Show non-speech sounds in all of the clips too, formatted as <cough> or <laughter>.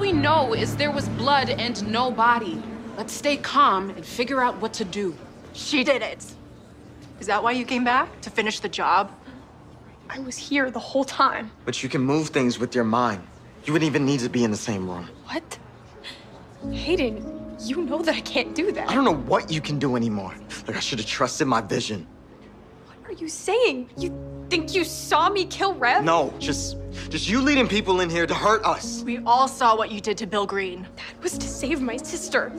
we know is there was blood and no body. Let's stay calm and figure out what to do. She did it. Is that why you came back? To finish the job? I was here the whole time. But you can move things with your mind. You wouldn't even need to be in the same room. What? Hayden, you know that I can't do that. I don't know what you can do anymore. Like, I should have trusted my vision. What are you saying? You think you saw me kill Rev? No, just, just you leading people in here to hurt us. We all saw what you did to Bill Green. That was to save my sister.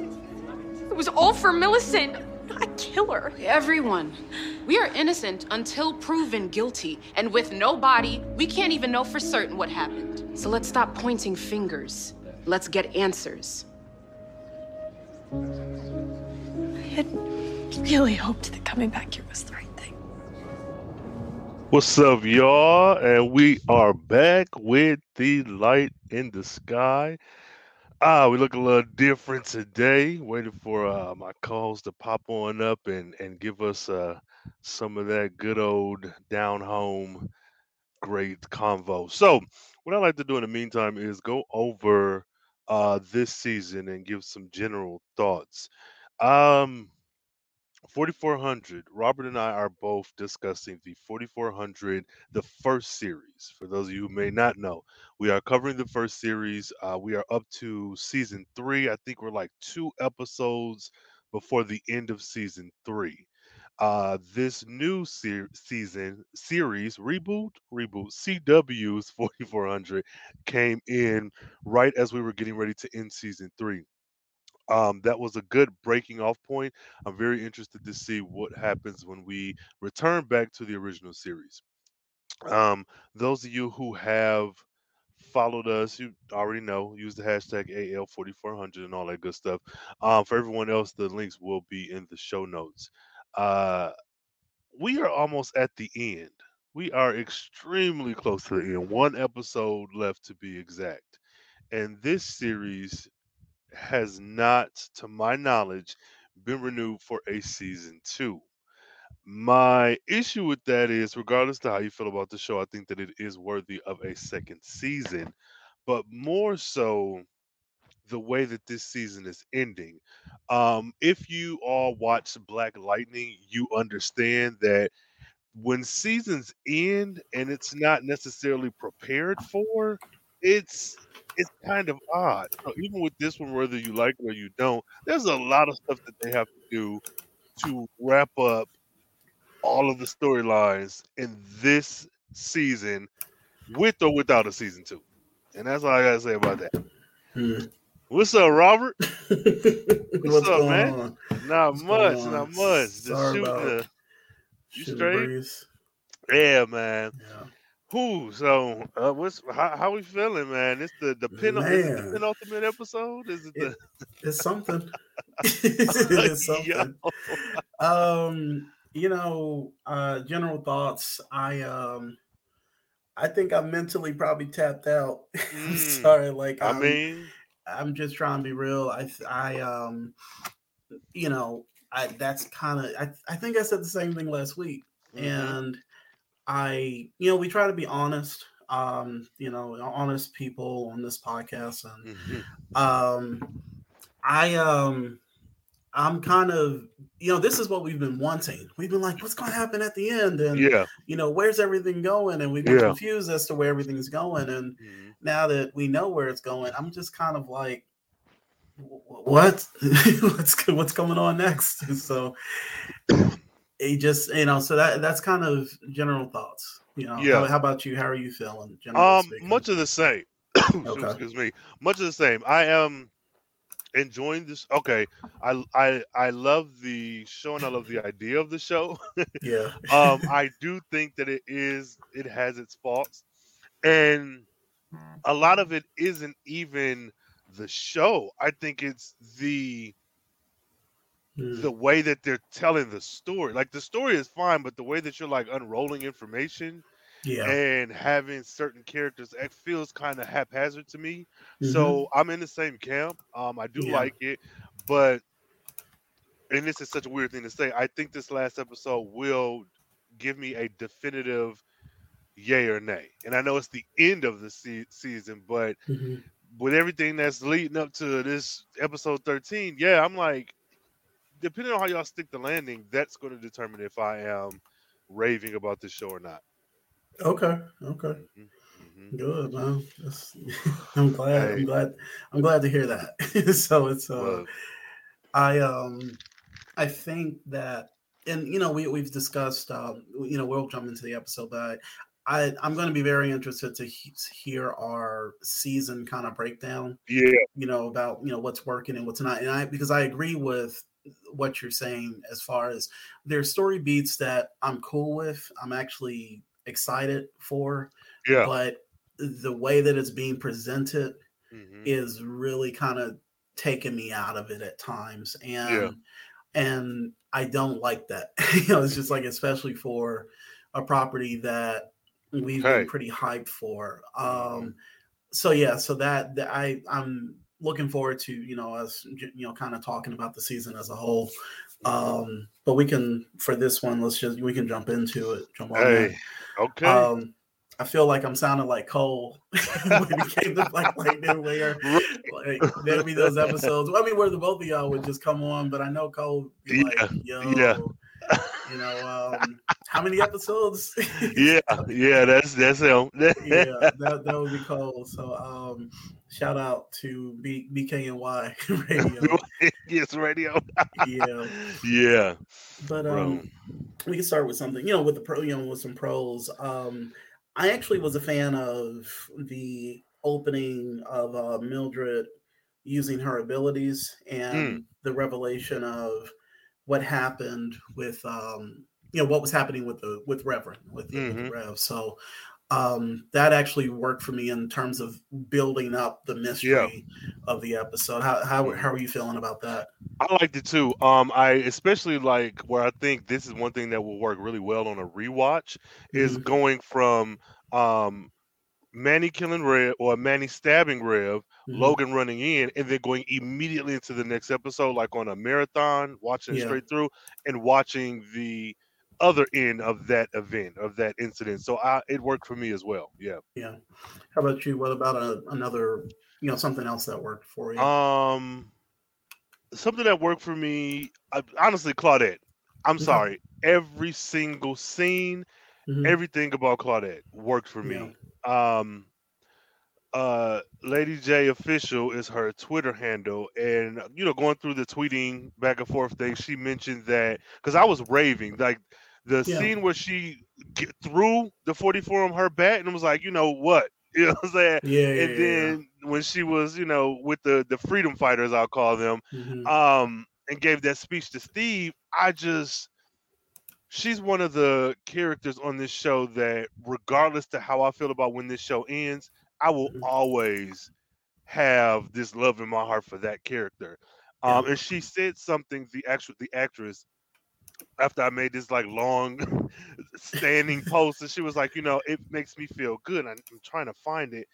It was all for Millicent, not a killer. Everyone, we are innocent until proven guilty. And with no body, we can't even know for certain what happened. So let's stop pointing fingers. Let's get answers. I had really hoped that coming back here was the right thing. What's up, y'all? And we are back with the light in the sky. Ah, we look a little different today. Waiting for uh, my calls to pop on up and and give us uh, some of that good old down home great convo. So, what I like to do in the meantime is go over uh, this season and give some general thoughts. Um, 4400. Robert and I are both discussing the 4400, the first series. For those of you who may not know, we are covering the first series. Uh, we are up to season three. I think we're like two episodes before the end of season three. Uh, this new se- season series reboot reboot CW's 4400 came in right as we were getting ready to end season three um, that was a good breaking off point. I'm very interested to see what happens when we return back to the original series. Um, those of you who have followed us, you already know, use the hashtag AL4400 and all that good stuff. Um, for everyone else, the links will be in the show notes. Uh, we are almost at the end. We are extremely close to the end. One episode left to be exact. And this series has not, to my knowledge, been renewed for a season two. My issue with that is, regardless to how you feel about the show, I think that it is worthy of a second season, but more so the way that this season is ending. Um, if you all watch Black Lightning, you understand that when seasons end and it's not necessarily prepared for, it's it's kind of odd. So even with this one, whether you like it or you don't, there's a lot of stuff that they have to do to wrap up all of the storylines in this season, with or without a season two. And that's all I gotta say about that. Hmm. What's up, Robert? <laughs> What's, What's up, man? on? Not What's much, not much. Just Sorry about the you straight? breeze. Yeah, man. Yeah. Who? So, uh, what's how, how we feeling, man? It's the the pen is the penultimate episode. Is it the It's something. <laughs> <laughs> it's Yo. something. Um, you know, uh, general thoughts. I um, I think I'm mentally probably tapped out. <laughs> I'm Mm. sorry, like I I'm, mean, I'm just trying to be real. I I um, you know, I that's kind of I I think I said the same thing last week, mhm. and I you know we try to be honest. Um, you know, honest people on this podcast, and Mhm. um i um i'm kind of you know this is what we've been wanting we've been like what's going to happen at the end and yeah, you know where's everything going and we've been Yeah. confused as to where everything's going and Mhm. now that we know where it's going i'm just kind of like what <laughs> what's what's going on next <laughs> so it just you know so that that's kind of general thoughts you know Yeah. how, how about you how are you feeling generally um, speaking? much of the same. <coughs> Okay. Excuse me. Much of the same. I am enjoying this. Okay, I I I love the show and I love the idea of the show. <laughs> yeah um, <laughs> I do think that it is it has its faults, and a lot of it isn't even the show. I think it's the Mm, the way that they're telling the story. Like the story is fine, but the way that you're like unrolling information yeah and having certain characters, it feels kind of haphazard to me. Mhm. So I'm in the same camp. Um, I do Yeah. like it, but and this is such a weird thing to say. I think this last episode will give me a definitive yay or nay. And I know it's the end of the se- season, but Mhm. with everything that's leading up to this episode 13, yeah, I'm like, depending on how y'all stick the landing, that's going to determine if I am raving about this show or not. Okay. Okay. Mhm, mhm. Good, man. That's, <laughs> I'm glad. Hey. I'm glad. I'm glad to hear that. <laughs> so it's uh, Well, I um, I think that, and you know, we we've discussed, um, you know, we'll jump into the episode, but I, I I'm going to be very interested to he- hear our season kind of breakdown. yeah, You know about you know what's working and what's not, and I because I agree with what you're saying as far as there's story beats that I'm cool with. I'm actually excited for yeah. but the way that it's being presented mhm. is really kind of taking me out of it at times and Yeah. and i don't like that <laughs> you know it's just like especially for a property that we've Hey. been pretty hyped for um so yeah so that, that i i'm looking forward to you know us you know kind of talking about the season as a whole um but we can for this one let's just we can jump into it jump. Hey, okay. Um, I feel like I'm sounding like Cole <laughs> when he came to Black Lightning, where like, there'd be those episodes. I mean, where the both of y'all would just come on, but I know Cole like, Yeah, "Yo, yeah. You know, um, how many episodes?" <laughs> yeah, yeah, that's that's him. <laughs> yeah, that, that would be cool. So, um, shout out to B, BKNY <laughs> Radio. yes, radio. Yeah, Yeah, but bro. um, we can start with something, you know, with the pro, you know, with some pros. Um, I actually was a fan of the opening of uh, Mildred using her abilities and the revelation of what happened with, um, you know, what was happening with the with Reverend with, the with the. Rev. So um, that actually worked for me in terms of building up the mystery of the episode. How how how are you feeling about that? I liked it too. Um, I especially like where I think this is one thing that will work really well on a rewatch is Mhm. going from um Manny killing Rev or Manny stabbing Rev, Mhm. Logan running in, and then going immediately into the next episode, like on a marathon, watching Yeah. straight through, and watching the other end of that event of that incident. So I it worked for me as well. Yeah. Yeah. How about you? What about a, another, you know, something else that worked for you? Um, something that worked for me, uh, honestly, Claudette. I'm Okay. sorry. Every single scene, Mhm. everything about Claudette worked for Yeah. me. Um, uh, Lady J official is her Twitter handle, and you know, going through the tweeting back and forth thing, she mentioned that because I was raving, like the Yeah. scene where she get, threw the 44 on her bat and was like, you know what, <laughs> you know what I'm saying? yeah, yeah, and then when she was, you know, with the the freedom fighters, I'll call them, yeah. Mhm. um, and gave that speech to Steve, I just she's one of the characters on this show that, regardless to how I feel about when this show ends, I will Mhm. always have this love in my heart for that character. Um, and she said something, the actual the actress, after I made this like long <laughs> standing post, and she was like, you know, it makes me feel good. I'm, I'm trying to find it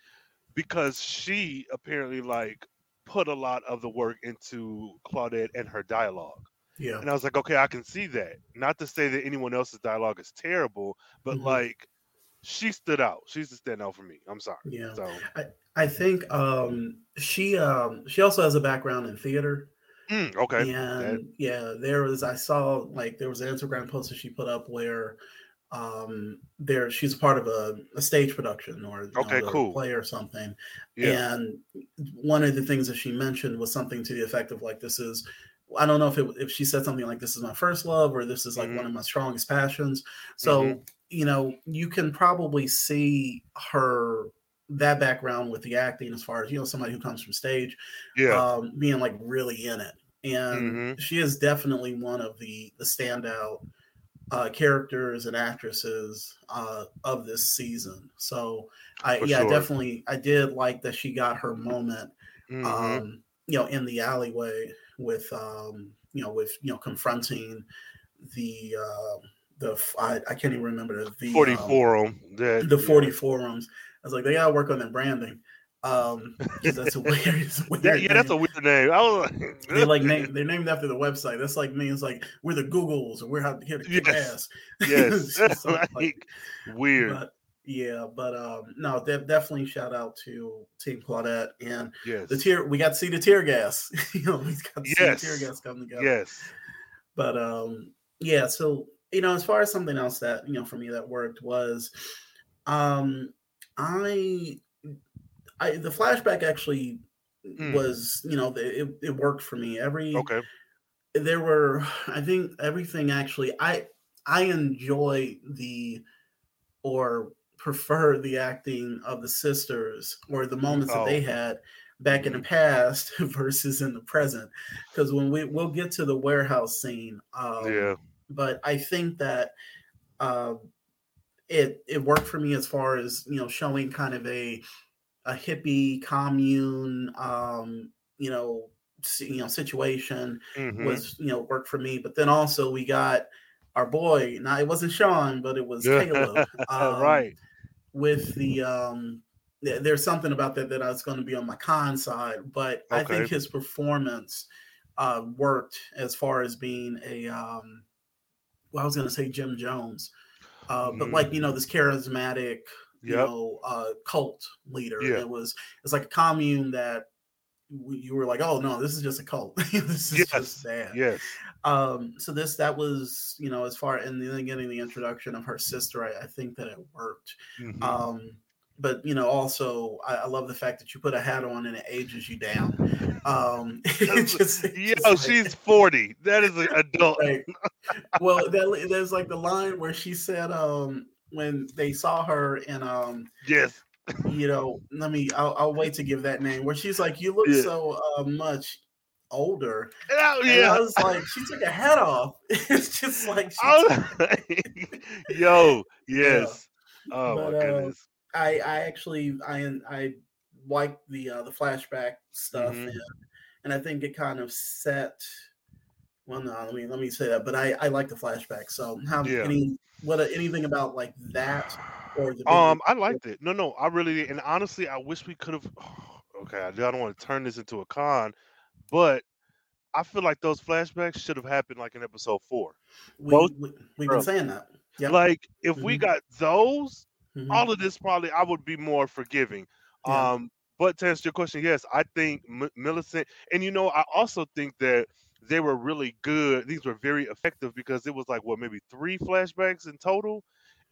because she apparently like put a lot of the work into Claudette and her dialogue. Yeah, And I was like, okay, I can see that. Not to say that anyone else's dialogue is terrible, but Mhm. like she stood out. She's a standout for me. I'm sorry. yeah. So I think um, she um, she also has a background in theater, mm, okay. and That- yeah, there was I saw like there was an Instagram post that she put up where um there she's part of a, a stage production or you know, Okay, cool. play or something yeah. And one of the things that she mentioned was something to the effect of like, this is, I don't know if it, if she said something like, this is my first love or this is like Mhm. one of my strongest passions. So, Mm-hmm. you know, you can probably see her, that background with the acting as far as, you know, somebody who comes from stage, yeah. um, being like really in it. And Mhm. she is definitely one of the, the standout uh, characters and actresses uh, of this season. So I For yeah, sure. definitely I did like that she got her moment Mhm. um, you know, in the alleyway with um, you know, with you know, confronting the uh the I can't even remember the, the um, 44 'em, that, the yeah. 40 forums. I was like, they gotta work on their branding. Um, that's a weird, <laughs> weird That- yeah, that's a weird name. I was like, they like name <laughs> they're named after the website. That's like means like we're the Googles or we're out here to kick Yes. ass. <laughs> yes, It's like, like, weird. but Yeah, but um, no, de- definitely shout out to Team Claudette and Yes. the tear. We got to see the tear gas. <laughs> you know, we got to Yes. see the tear gas come together. Yes. But um, yeah. So you know, as far as something else that you know for me that worked was, um, I, I the flashback actually Mm. was you know it, it worked for me every Okay. there were i think everything actually i i enjoy the or prefer the acting of the sisters or the moments that they Oh. had back in the past <laughs> versus in the present because when we we'll get to the warehouse scene um Yeah. but i think that uh it it worked for me as far as you know showing kind of a a hippie commune um you know you know situation Mhm. was you know worked for me but then also we got our boy now it wasn't sean but it was caleb <laughs> um, right. With the um th- there's something about that that i was going to be on my con side but i think his performance uh worked as far as being a um well i was going to say jim jones uh but like you know this charismatic you Yep. know uh cult leader Yeah. it was it's like a commune that you were like oh no this is just a cult <laughs> this is Yes. just bad Yes. Um so this that was you know as far and then getting the introduction of her sister i, I think that it worked Mhm. um but you know also I, I love the fact that you put a hat on and it ages you down um <laughs> just, Yo, like- she's 40. That is an <laughs> adult. Right. well that, there's like the line where she said um when they saw her and um Yes. you know let me i'll, I'll wait to give that name where she's like you look Yeah. so uh, much older Oh, yeah. i was like she took a hat off <laughs> it's just like she took- <laughs> Yo, <laughs> yes. Oh But, my uh, goodness. I I actually I I like the uh, the flashback stuff, Mhm. and, and I think it kind of set. Well, no, let me let me say that, but I I like the flashback. So how Yeah. any what anything about like that or the Um, I liked it. No, no, I really did. And honestly, I wish we could have. <sighs> okay, I don't want to turn this into a con, but I feel like those flashbacks should have happened like in episode four. we, both- we we've been saying that. Yep. Like if we Mhm. got those, Mhm. all of this probably I would be more forgiving. Yeah. Um, but to answer your question, yes, I think M- Millicent, and you know, I also think that they were really good. These were very effective because it was like what maybe three flashbacks in total,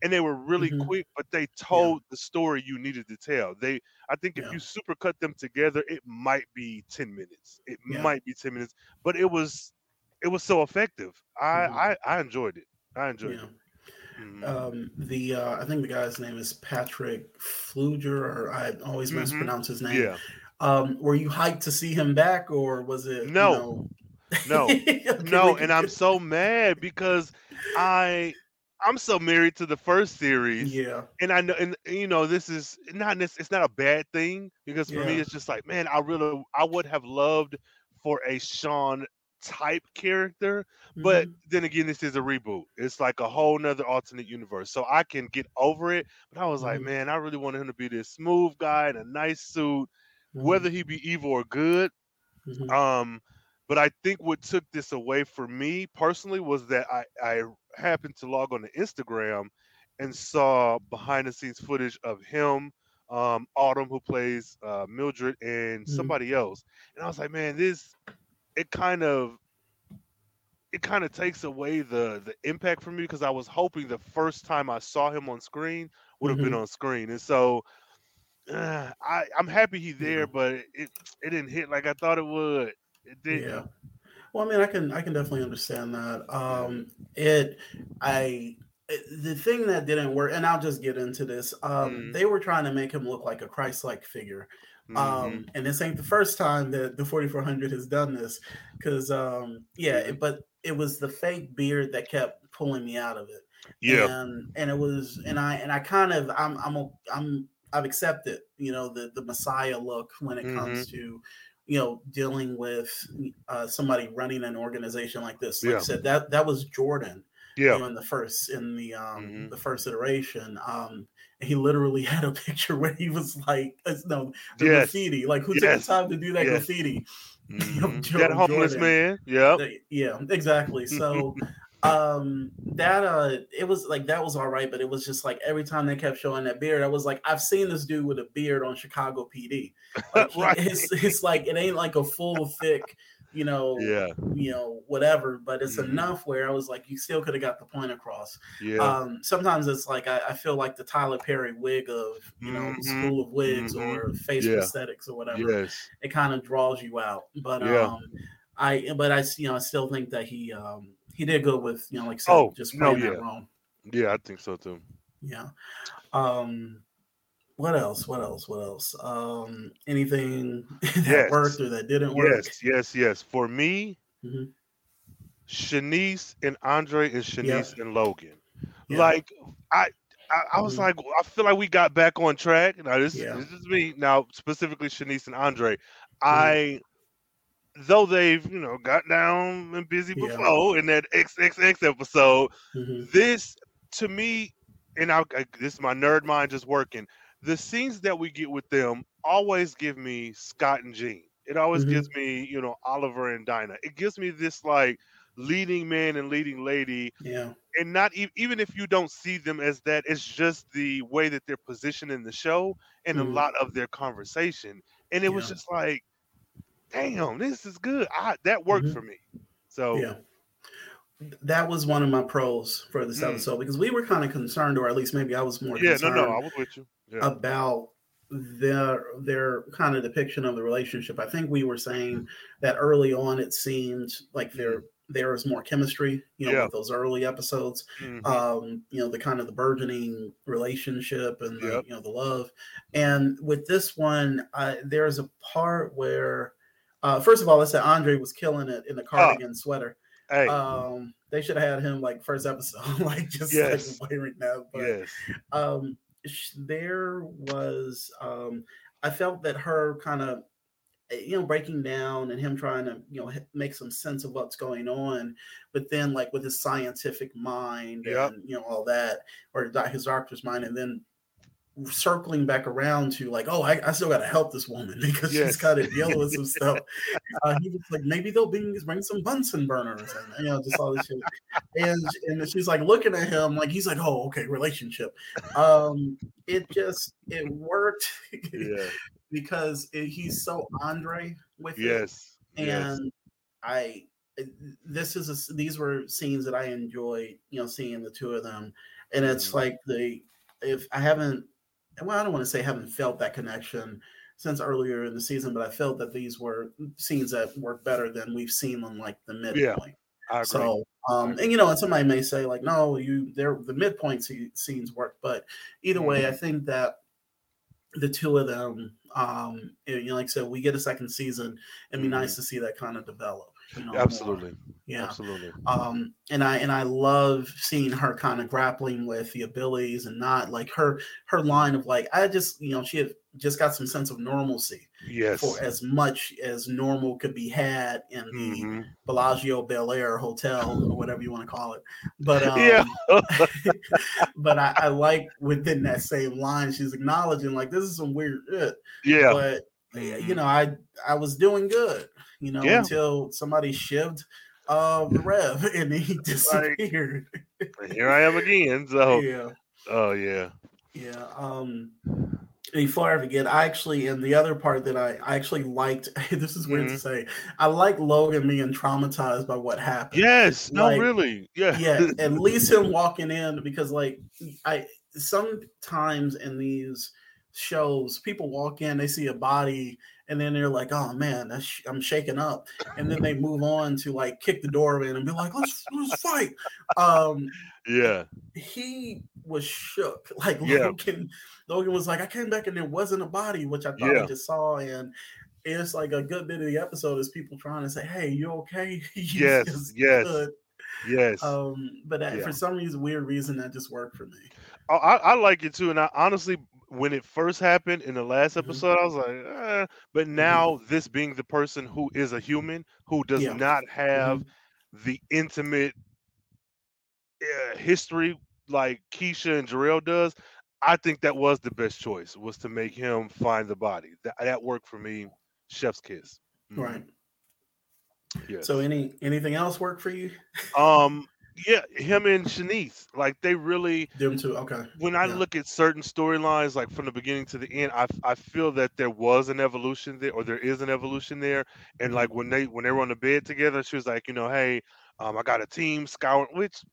and they were really Mhm. quick, but they told the story you needed to tell. They, I think, if Yeah. you supercut them together, it might be ten minutes. It Yeah. might be ten minutes, but it was, it was so effective. I, Mhm. I, I enjoyed it. I enjoyed Yeah. it. Mhm. Um, the uh, I think the guy's name is Patrick Flueger, or I always Mhm. mispronounce his name. yeah. Um, were you hyped to see him back, or was it you No. know- <laughs> No. Okay, no and i'm so mad because i i'm so married to the first series yeah, and i know and you know this is not this it's not a bad thing because for me it's just like man i really i would have loved for a sean type character but Mhm. then again this is a reboot it's like a whole nother alternate universe so i can get over it but i was like Mhm. man i really wanted him to be this smooth guy in a nice suit Mhm. whether he be evil or good Mhm. um, but I think what took this away for me personally was that I, I happened to log on to Instagram and saw behind the scenes footage of him, um, Autumn, who plays uh, Mildred, and Mhm. somebody else. And I was like, man, this it kind of it kind of takes away the the impact for me because I was hoping the first time I saw him on screen would have been Mhm. on screen, and so uh, I I'm happy he's there, Yeah. but it it didn't hit like I thought it would. Yeah. Well, I mean, I can I can definitely understand that. Um, it I it- the thing that didn't work, and I'll just get into this. Um, Mhm. they were trying to make him look like a Christ-like figure. Um, and this ain't the first time that the 4400 has done this, because um, yeah, it, but it was the fake beard that kept pulling me out of it. yeah. and and it was and i and i kind of i'm i'm a, i'm i've accepted you know the the messiah look when it Mm-hmm. comes to you know dealing with uh somebody running an organization like this like Yeah. i said that that was jordan you Yeah. know, in the first in the um Mhm. the first iteration um he literally <laughs> had a picture where he was like uh, no the Yes. graffiti like who Yes. took the time to do that Yes. graffiti <laughs> Mhm. Joe that homeless Jordan. man. Yep. uh, yeah exactly so <laughs> um that uh it was like that was all right but it was just like every time they kept showing that beard i was like i've seen this dude with a beard on chicago pd like <laughs> Right. it's, it's like it ain't like a full thick you know Yeah, you know whatever but it's Mhm. enough where i was like you still could have got the point across yeah, um sometimes it's like I, I feel like the tyler perry wig of you know Mhm. the school of wigs Mhm. or face Yeah. prosthetics or whatever yes, it kind of draws you out. But Yeah. um, I but I you know I still think that he um he did good with you know like said, Oh, just no, playing that yeah. role. yeah. I think so too. Yeah. Um. What else? What else? What else? Um. Anything <laughs> that Yes. worked or that didn't work? Yes, yes, yes. For me, Mhm. Shanice and Andre and Shanice and Logan. Yeah. Like I, I, I was Mhm. like, I feel like we got back on track. Now this, Yeah. this is me. Now specifically Shanice and Andre. Mm-hmm. I, though they've you know got down and busy Yeah. before in that XXX episode, Mhm. this to me, and I, I this is my nerd mind just working. The scenes that we get with them always give me Scott and Jean. It always Mhm. gives me, you know, Oliver and Dinah. It gives me this like leading man and leading lady, Yeah. and not e- even if you don't see them as that, it's just the way that they're positioned in the show and Mhm. a lot of their conversation. And it was just like, damn, this is good. I, that worked Mhm. for me. So Yeah. That was one of my pros for this Mm. episode because we were kind of concerned, or at least maybe I was more yeah, no, concerned no, I was with you. Yeah. about their their kind of depiction of the relationship. I think we were saying that early on it seemed like there there was more chemistry, you know, Yeah. with those early episodes. Mhm. Um, you know, the kind of the burgeoning relationship and the, Yep. you know the love. And with this one, uh, there's a part where uh, first of all, let's Andre was killing it in the cardigan sweater. hey, Um, they should have had him like first episode, <laughs> like just Yes. like wearing that. But yes. um there was um i felt that her kind of you know breaking down and him trying to you know make some sense of what's going on but then like with his scientific mind Yep. and you know all that or his doctor's mind and then circling back around to like oh i, I still got to help this woman <laughs> because Yes. she's got to deal with <laughs> some stuff uh, he was like maybe they'll bring, bring some bunsen burners and you know just all this shit and and she's like looking at him like he's like oh okay relationship um it just it worked Yeah. <laughs> because it, he's so andre with it Yes. and yes. i this is a these were scenes that i enjoyed you know seeing the two of them and it's Mhm. like the if i haven't well i don't want to say haven't felt that connection since earlier in the season but i felt that these were scenes that work better than we've seen on like the midpoint I agree. so, um, and you know, and somebody may say like, no, you there the midpoint se- scenes work, but either way, I think that the two of them, um, you know, like I said, we get a second season. It'd be nice to see that kind of develop. You know, more. Absolutely. yeah. Absolutely. Um, and I and I love seeing her kind of grappling with the abilities and not like her her line of like I just you know she had just got some sense of normalcy Yes. for as much as normal could be had in the Mhm. Bellagio Bel Air Hotel or whatever you want to call it. But <laughs> um, Yeah. <laughs> but I, I like within that same line, she's acknowledging like this is some weird shit. Yeah. But you Mhm. know, I I was doing good, you know, Yeah. until somebody shivved uh the rev <laughs> and he <laughs> disappeared. And here I am again. So, <laughs> Yeah. oh yeah. Yeah. Um before I forget, I actually and the other part that I, I actually liked this is weird to say. I like Logan being traumatized by what happened. Yes. No, Like, really. Yeah. yeah, at least him walking in because like I sometimes in these shows, people walk in, they see a body, and then they're like, "Oh man, that's, sh- I'm shaking up," and then they move on to like kick the door in and be like, "Let's let's fight." Um, yeah. he was shook. <laughs> Like Yeah. Logan, Logan was like, "I came back and there wasn't a body," which I thought Yeah. I just saw, and it's like a good bit of the episode is people trying to say, "Hey, you okay?" <laughs> You Yes, yes. good." Yes. Um, but that, Yeah. for some reason, weird reason, that just worked for me. I, I like it too. And I honestly, when it first happened in the last Mhm. episode, I was like, eh. but now this being the person who is a human who does Yeah. not have the intimate uh, history like Keisha and Jharrel does, I think that was the best choice was to make him find the body. That that worked for me. Chef's kiss. Mhm. Right. Yes. So, any anything else work for you? Um, Yeah, him and Shanice, like they really. Them too. Okay. When I Yeah. look at certain storylines, like from the beginning to the end, I I feel that there was an evolution there, or there is an evolution there. And like when they when they were on the bed together, she was like, you know, hey, um, I got a team scouring, which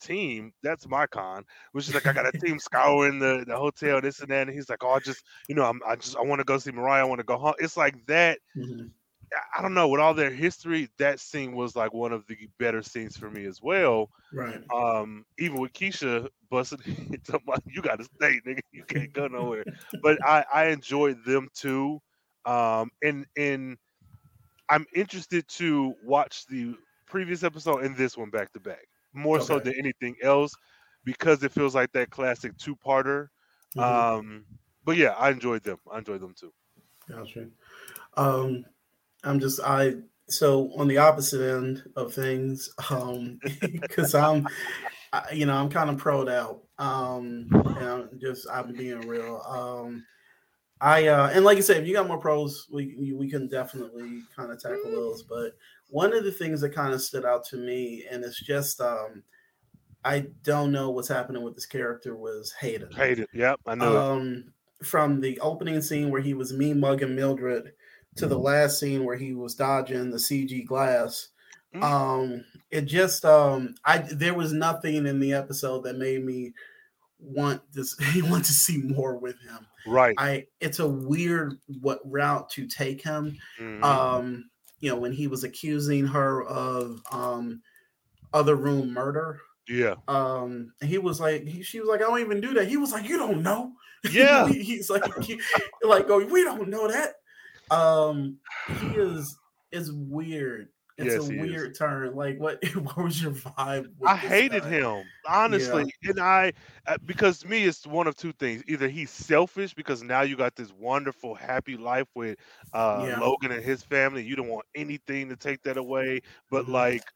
team that's my con which is like i got a team scouring the, the hotel this and that and he's like oh i just you know i'm i just i want to go see mariah i want to go home it's like that Mhm. I- don't know. With all their history, that scene was like one of the better scenes for me as well. Right. Um, even with Keisha busting, <laughs> about, <laughs> you got to stay, nigga. You can't go nowhere. but I, I enjoyed them too. Um, and and I'm interested to watch the previous episode and this one back to back, more so than anything else, because it feels like that classic two parter. Mhm. Um, but yeah, I enjoyed them. I enjoyed them too. Gotcha. Um, I'm just I so on the opposite end of things, <laughs> um, <laughs> because I'm, I, you know, I'm kind of proed out. Um, and I'm just I'm being real. Um, I uh, and like I said, if you got more pros, we we can definitely kind of tackle those. But one of the things that kind of stood out to me, and it's just um, I don't know what's happening with this character was Hayden Hate it. Yep, I know. it. um, from the opening scene where he was me mugging Mildred to the last scene where he was dodging the CG glass. Mm. Um, it just um, I there was nothing in the episode that made me want this <laughs> want to see more with him. Right. I it's a weird what route to take him. Mhm. Um, you know, when he was accusing her of um other room murder. yeah. Um, he was like, he, she was like, I don't even do that. He was like, you don't know. <laughs> Yeah. He- he's like, <laughs> he- like, oh, we don't know that. Um, he <sighs> is is weird. It's Yes, a he is. weird turn. Like, what? <laughs> What was your vibe? with I hated guy? him honestly, and I uh, because to me it's one of two things: either he's selfish because now you got this wonderful, happy life with uh, Yeah. Logan and his family. You don't want anything to take that away, but Mhm. like,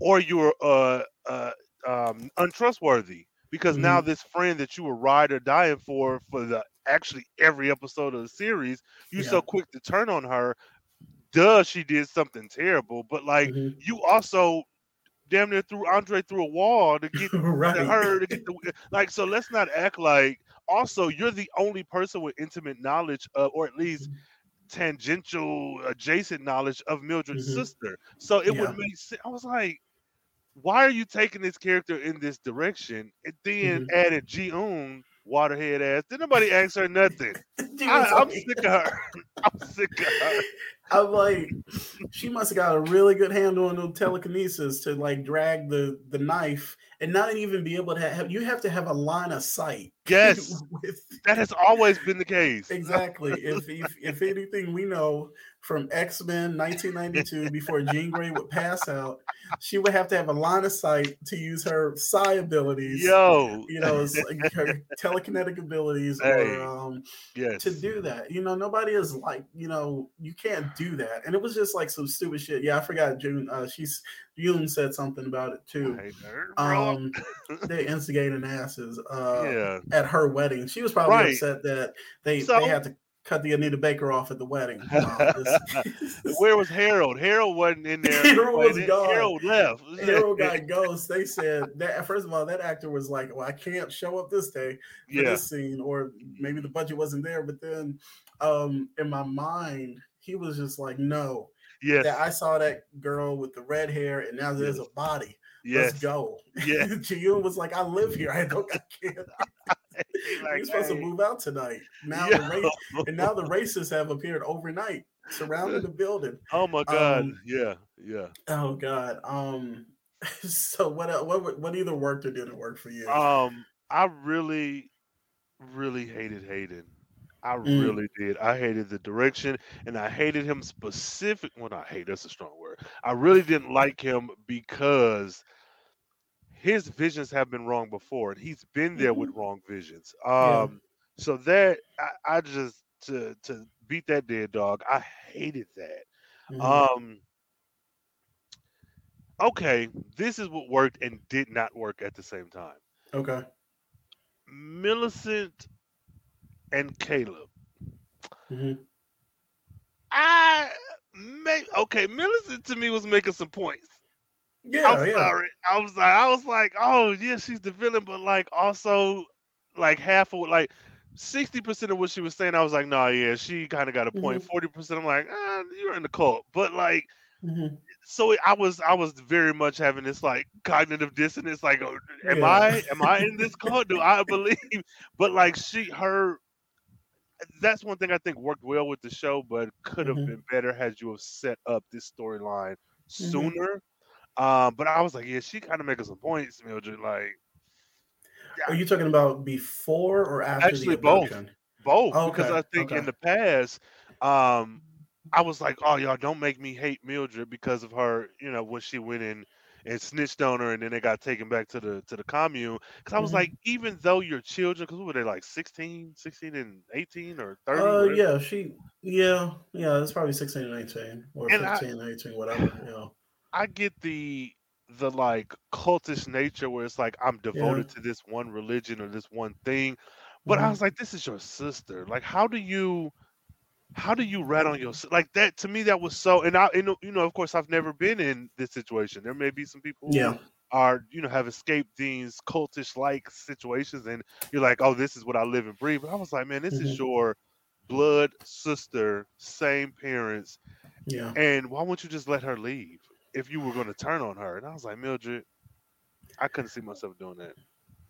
or you're uh, uh, um, untrustworthy because Mm-hmm. now this friend that you were ride or dying for for the actually every episode of the series, you Yeah. so quick to turn on her. Duh, she did something terrible, but like Mhm. you also damn near threw Andre through a wall to get <laughs> right. to her to get the like. So let's not act like. Also, you're the only person with intimate knowledge of, or at least tangential, adjacent knowledge of Mildred's Mhm. sister. So it Yeah. would make sense. I was like, why are you taking this character in this direction? And then Mm-hmm. added Ji Un, waterhead ass. Did nobody ask her nothing? <laughs> I, I'm like- sick of her. <laughs> I'm sick of her. <laughs> I'm like, she must have got a really good handle on the telekinesis to like drag the the knife and not even be able to have. You have to have a line of sight. Yes. with That has always been the case. exactly. If, if if anything we know from X Men 1992, <laughs> before Jean Grey would pass out, she would have to have a line of sight to use her psi abilities. Yo, You know, <laughs> her telekinetic abilities, Hey. or um, yes. to do that. You know, nobody is like, you know, you can't do that. And it was just like some stupid shit. Yeah, I forgot June. Uh, she's June said something about it too. Um, <laughs> they instigating asses uh, yeah. at her wedding. She was probably Right. upset that they So- they had to cut the Anita Baker off at the wedding. <laughs> Uh, Where was Harold? Harold wasn't in there. <laughs> Harold was Wait, gone. Harold left. Hero got <laughs> ghost. They said that first of all, that actor was like, "Well, I can't show up this day for yeah. this scene," or maybe the budget wasn't there. But then, um, in my mind, he was just like, "No, Yes. that I saw that girl with the red hair, and now there's a body. yes. Let's go." Yeah. Jiyun was like, "I live here. I don't. I can't. <laughs> Like, You're supposed to move out tonight. Now yo. the and now the racists have appeared overnight, surrounding the building. <laughs> Oh my God. um, yeah. Yeah. Oh God. Um. <laughs> So what? What? What either worked or didn't work for you? Um, I really, really hated Hayden. I Mm. really did. I hated the direction, and I hated him specific. Well, not hate. That's a strong word. I really didn't like him because his visions have been wrong before, and he's been there with wrong visions. Yeah. Um, so that I, I just to to beat that dead dog. I hated that. Mhm. Um. Okay, this is what worked and did not work at the same time. okay. Millicent and Caleb. Mhm. I may okay. Millicent to me was making some points. Yeah, I'm yeah. sorry. I was like, I was like, oh yeah, she's the villain, but like also like half of like sixty percent of what she was saying, I was like, nah, yeah, she kind of got a point. Mhm. 40 percent, I'm like, ah, you're in the cult, but like, Mhm. so I was, I was very much having this like cognitive dissonance, like, oh, am Yeah. I, am I in this cult? Do I believe? <laughs> But like, she, her. That's one thing I think worked well with the show, but could have Mhm. been better had you have set up this storyline Mhm. sooner. Um, but I was like, yeah, she kind of making some points, Mildred. Like Are you talking about before or after Actually, both. both, Okay, because I think okay. in the past, um, I was like, oh y'all don't make me hate Mildred because of her, you know, when she went in and snitched on her, and then they got taken back to the to the commune. Because I was Mhm. like, even though your children, because were they like 16, 16 and eighteen or thirty? Uh, yeah, she, yeah, yeah, it's probably 16 and 18 or And I- 15 and 18, whatever. Yeah. I get the the like cultish nature where it's like I'm devoted to this one religion or this one thing. But I Mhm. was like, this is your sister. Like, how do you how do you rat on your like that to me that was so and I you know, you know of course I've never been in this situation. There may be some people who Yeah. are you know have escaped these cultish like situations and you're like, oh, this is what I live and breathe. But I was like, man, this is Mhm. your blood sister, same parents, Yeah. and why won't you just let her leave if you were going to turn on her? And I was like, Mildred, I couldn't see myself doing that.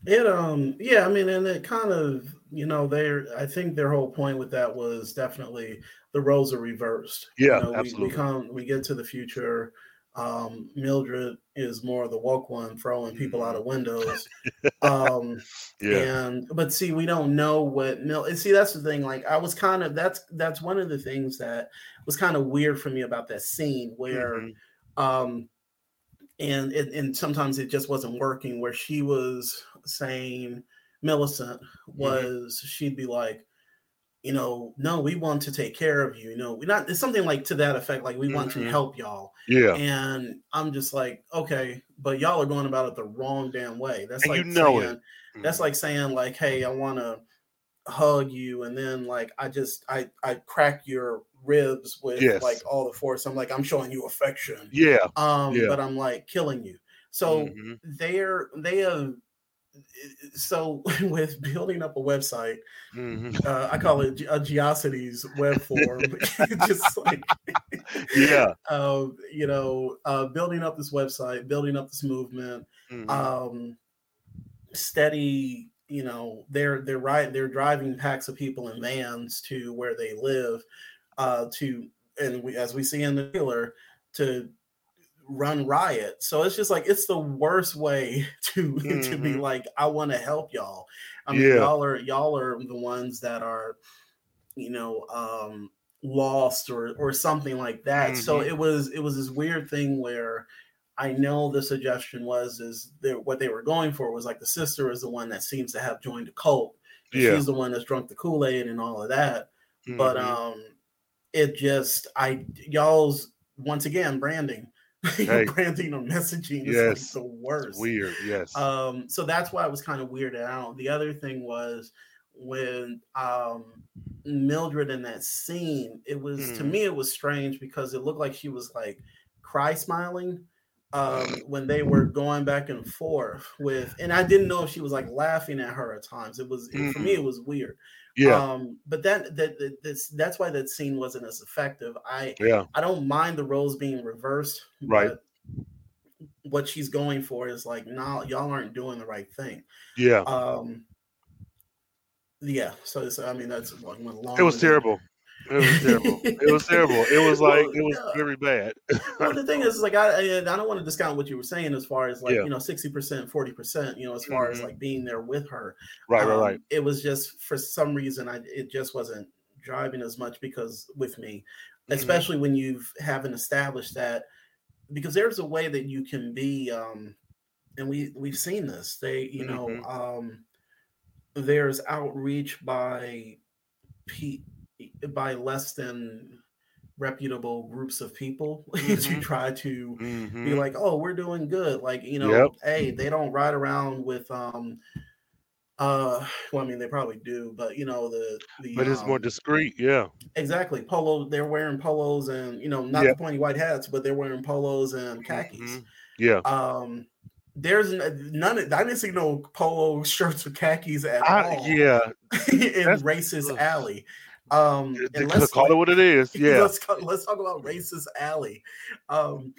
It um yeah, I mean, and it kind of you know their I think their whole point with that was definitely the roles are reversed. Yeah, you know, we, absolutely. we come we get to the future. Um, Mildred is more the woke one, throwing people out of windows. <laughs> Um, Yeah. and but see, we don't know what Mil. And see, that's the thing. Like, I was kind of that's that's one of the things that was kind of weird for me about that scene where Mhm. Um and it, and sometimes it just wasn't working where she was saying millicent was she'd be like you know no we want to take care of you you know we not it's something like to that effect like we want to Mhm. help y'all Yeah. and i'm just like okay but y'all are going about it the wrong damn way that's And like you know it. saying, that's like saying like hey i want to hug you and then like i just i i crack your ribs with Yes. like all the force i'm like i'm showing you affection Yeah. um Yeah. but i'm like killing you so Mhm. they're they have so <laughs> with building up a website Mhm. uh, i call it a geocities web form <laughs> <laughs> just like Yeah. um you know uh building up this website building up this movement Mhm. um steady you know they're they're right they're driving packs of people in vans to where they live uh to and we as we see in the trailer to run riot so it's just like it's the worst way <laughs> to to be Mhm. like i want to help y'all i mean Yeah. y'all are y'all are the ones that are you know um lost or or something like that so Mhm. it was it was this weird thing where I know the suggestion was is that what they were going for was like the sister is the one that seems to have joined the cult. and Yeah. She's the one that's drunk the Kool-Aid and all of that. But Mhm. um it just I y'all's once again branding. <laughs> Hey. branding or messaging is Yes. like the worst. weird. Yes. Um, so that's why I was kind of weirded out. The other thing was when um Mildred in that scene, it was to Mhm. me it was strange because it looked like she was like cry smiling um <sighs> when they were going back and forth with and I didn't know if she was like laughing at her at times. It was it- for me it was weird. Yeah. Um but that that, that that's that's why that scene wasn't as effective. I yeah. I don't mind the roles being reversed. Right. What she's going for is like, no, y'all aren't doing the right thing. Yeah. Um, yeah. So, so I mean, that's like went long. It was terrible. It was terrible. It was terrible. It was like it was Well, very bad. well, the thing is, like, I I don't want to discount what you were saying as far as like Yeah. you know, sixty percent, forty percent. You know, as far as Mhm. like being there with her. Right. Right. Um, Right. It was just for some reason, I it just wasn't driving as much because with me, Mhm. especially when you haven't established that because there's a way that you can be um and we we've seen this they you know Mhm. um there's outreach by pe- by less than reputable groups of people <laughs> to Mhm. try to be Mhm. like oh we're doing good like you know Yep. hey they don't ride around with um uh <sighs> well i mean they probably do but you know the the But it's more um, discreet. Yeah. Exactly. Polo, they're wearing polos and, you know, not Yeah. the pointy white hats, but they're wearing polos and khakis. Mhm. Yeah. Um, there's none. Of, I didn't see no polo <laughs> shirts with khakis at I, all yeah. <laughs> in That's- racist ugh. alley. Um, could call it what it is. <laughs> Yeah. let's let's talk about racist alley. Um,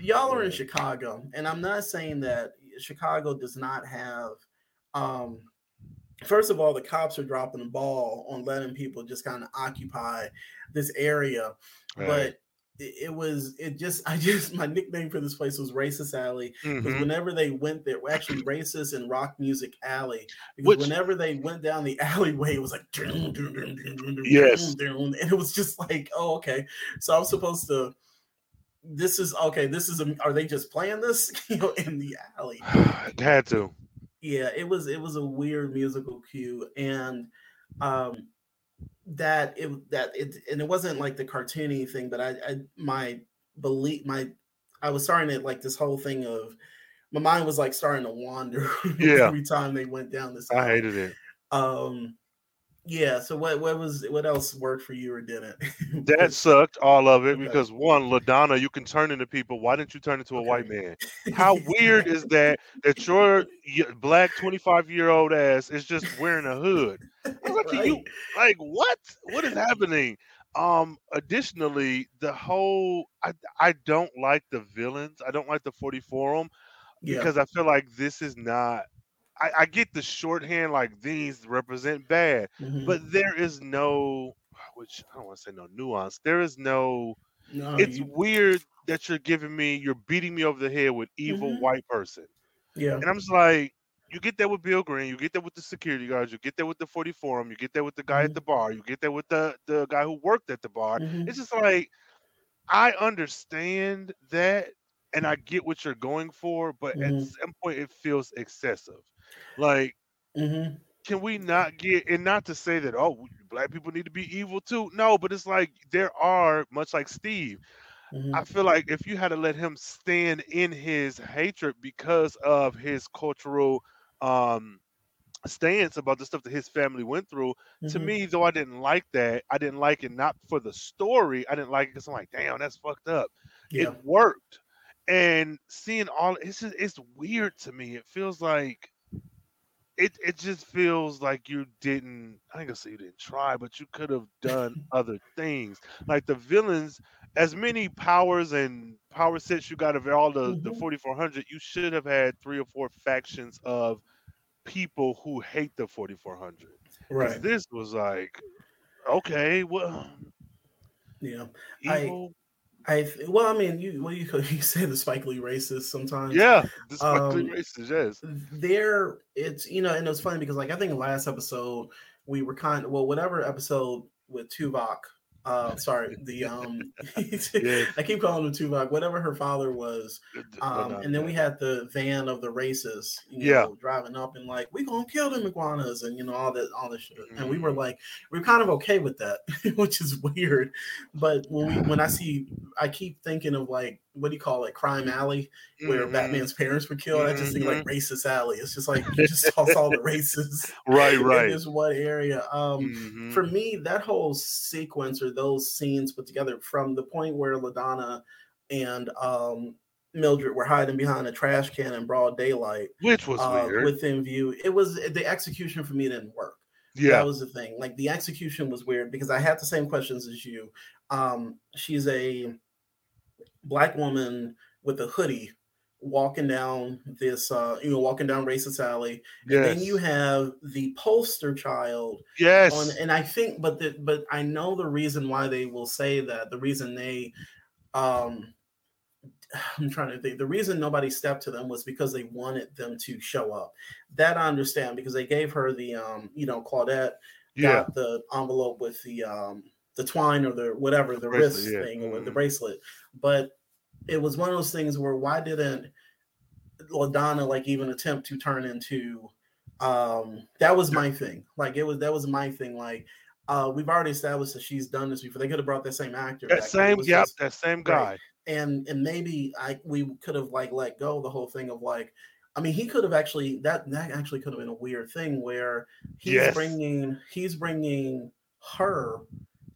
y'all are in Chicago, and I'm not saying that Chicago does not have. Um, first of all, the cops are dropping the ball on letting people just kind of occupy this area, Right. but it, it was it just <laughs> I just my nickname for this place was Racist Alley because Mhm. whenever they went there, actually Racist and Rock Music Alley, because Which- whenever they went down the <laughs> alleyway, it was like dun, dun, dun, Yes. and it was just like, oh, okay. So I'm supposed to. This is okay. This is a. Are they just playing this, <laughs> you know, in the alley? <sighs> Had to. yeah it was it was a weird musical cue and um that it that it and it wasn't like the cartoony thing but i i my belief my i was starting to like this whole thing of my mind was like starting to wander <laughs> Yeah. every time they went down this I hated it. um yeah so what what was what else worked for you or didn't <laughs> That sucked, all of it, because one, LaDonna, you can turn into people. Why didn't you turn into a Okay. white man? How <laughs> weird is that? That your y- black 25 year old ass is just wearing a hood. Like, can you like what? What is happening? Um, additionally, the whole I I don't like the villains. I don't like the 40 forum yeah because I feel like this is not. I, I get the shorthand like these represent bad, Mhm. but there is no, which I don't want to say no nuance. There is no. no, It's you- weird that you're giving me, you're beating me over the head with evil Mhm. white person, yeah and I'm just like, you get that with Bill Green, you get that with the security guards, you get that with the 40 forum, you get that with the guy Mhm. at the bar, you get that with the the guy who worked at the bar. Mhm. It's just like I understand that and I get what you're going for, but at Mhm. some point it feels excessive. Like, Mhm. can we not get and not to say that oh black people need to be evil too? No, but it's like there are much like Steve. Mhm. I feel like if you had to let him stand in his hatred because of his cultural um stance about the stuff that his family went through, to Mhm. me, though I didn't like that, I didn't like it not for the story. I didn't like it because I'm like, damn, that's fucked up. yeah It worked. And seeing all it's just it's weird to me. It feels like it it just feels like you didn't I ain't gonna say you didn't try, but you could have done <laughs> other things. Like the villains, as many powers and power sets you got of all the, the Mhm. 4400, you should have had three or four factions of people who hate the forty four hundred. right This was like, okay, well, yeah I- evil. I th- well, I mean, you well, you could <laughs> you say the Spike Lee racist sometimes. yeah, this um, um, racist, yes. there it's you know, and it was funny because like I think last episode we were kind of well, whatever episode with Tuvok. Uh, sorry, the um, <laughs> <laughs> Yes. I keep calling him Tuvok. Whatever her father was, d- um, no, and then no. we had the van of the races, you Yeah. driving up and like, we gonna kill them iguanas and you know, all that all this shit. And we were Mhm. like, we are kind of okay with that, <laughs> which is weird. But when we when I see I keep thinking of like what do you call it, Crime Alley, where Mhm. Batman's parents were killed. I just think Mm-hmm. like racist alley. It's just like <laughs> you just saw all the races Right, <laughs> in right. this one area. Um Mhm. for me, that whole sequence or those scenes put together from the point where LaDonna and um, Mildred were hiding behind a trash can in broad daylight Which was uh, weird. within view, it was the execution for me didn't work. yeah. That was the thing. Like the execution was weird because I had the same questions as you. Um, she's a black woman with a hoodie walking down this uh you know walking down racist alley yes. then you have the poster child yes. on and i think but the, but i know the reason why they will say that the reason they um <sighs> i'm trying to think the reason nobody stepped to them was because they wanted them to show up that i understand because they gave her the um you know claudette yeah. got the envelope with the um the twine or the whatever the Bracelet, wrist yeah. thing or the Mhm. bracelet but it was one of those things where why didn't LaDonna like even attempt to turn into um that was my thing like it was that was my thing like uh we've already established that she's done this before they could have brought that same actor That back, same, yep, just- that same guy. Right. and and maybe I we could have like let go the whole thing of like I mean he could have actually that that actually could have been a weird thing where he's Yes. bringing he's bringing her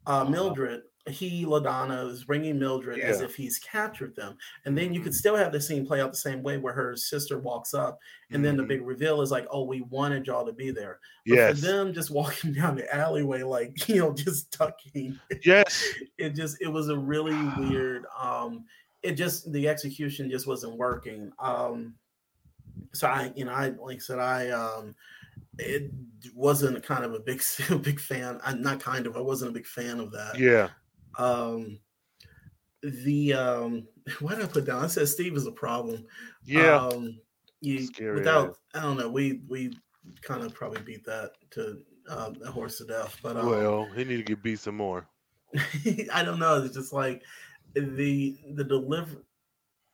uh Uh-huh. Mildred he Ladonna is bringing Mildred as if he's captured them, and then you could Mhm. still have the scene play out the same way where her sister walks up, and then the Mhm. big reveal is like, "Oh, we wanted y'all to be there." But yes, for them just walking <laughs> down the alleyway, like <laughs> you know, just ducking, yes, <laughs> it just it was a really <sighs> weird. Um, it just the execution just wasn't working. Um, so I, you know, I like I said, I um, it wasn't kind of a big <laughs> big fan. I'm not kind of. I wasn't a big fan of that. yeah, Um, the um, <laughs> what did I put down? I said Steve is a problem. yeah. Um, you Scary without. I don't know. We we kind of probably beat that to um, a horse to death. But um, well, he need to get beat some more. <laughs> I don't know. It's just like the the deliver.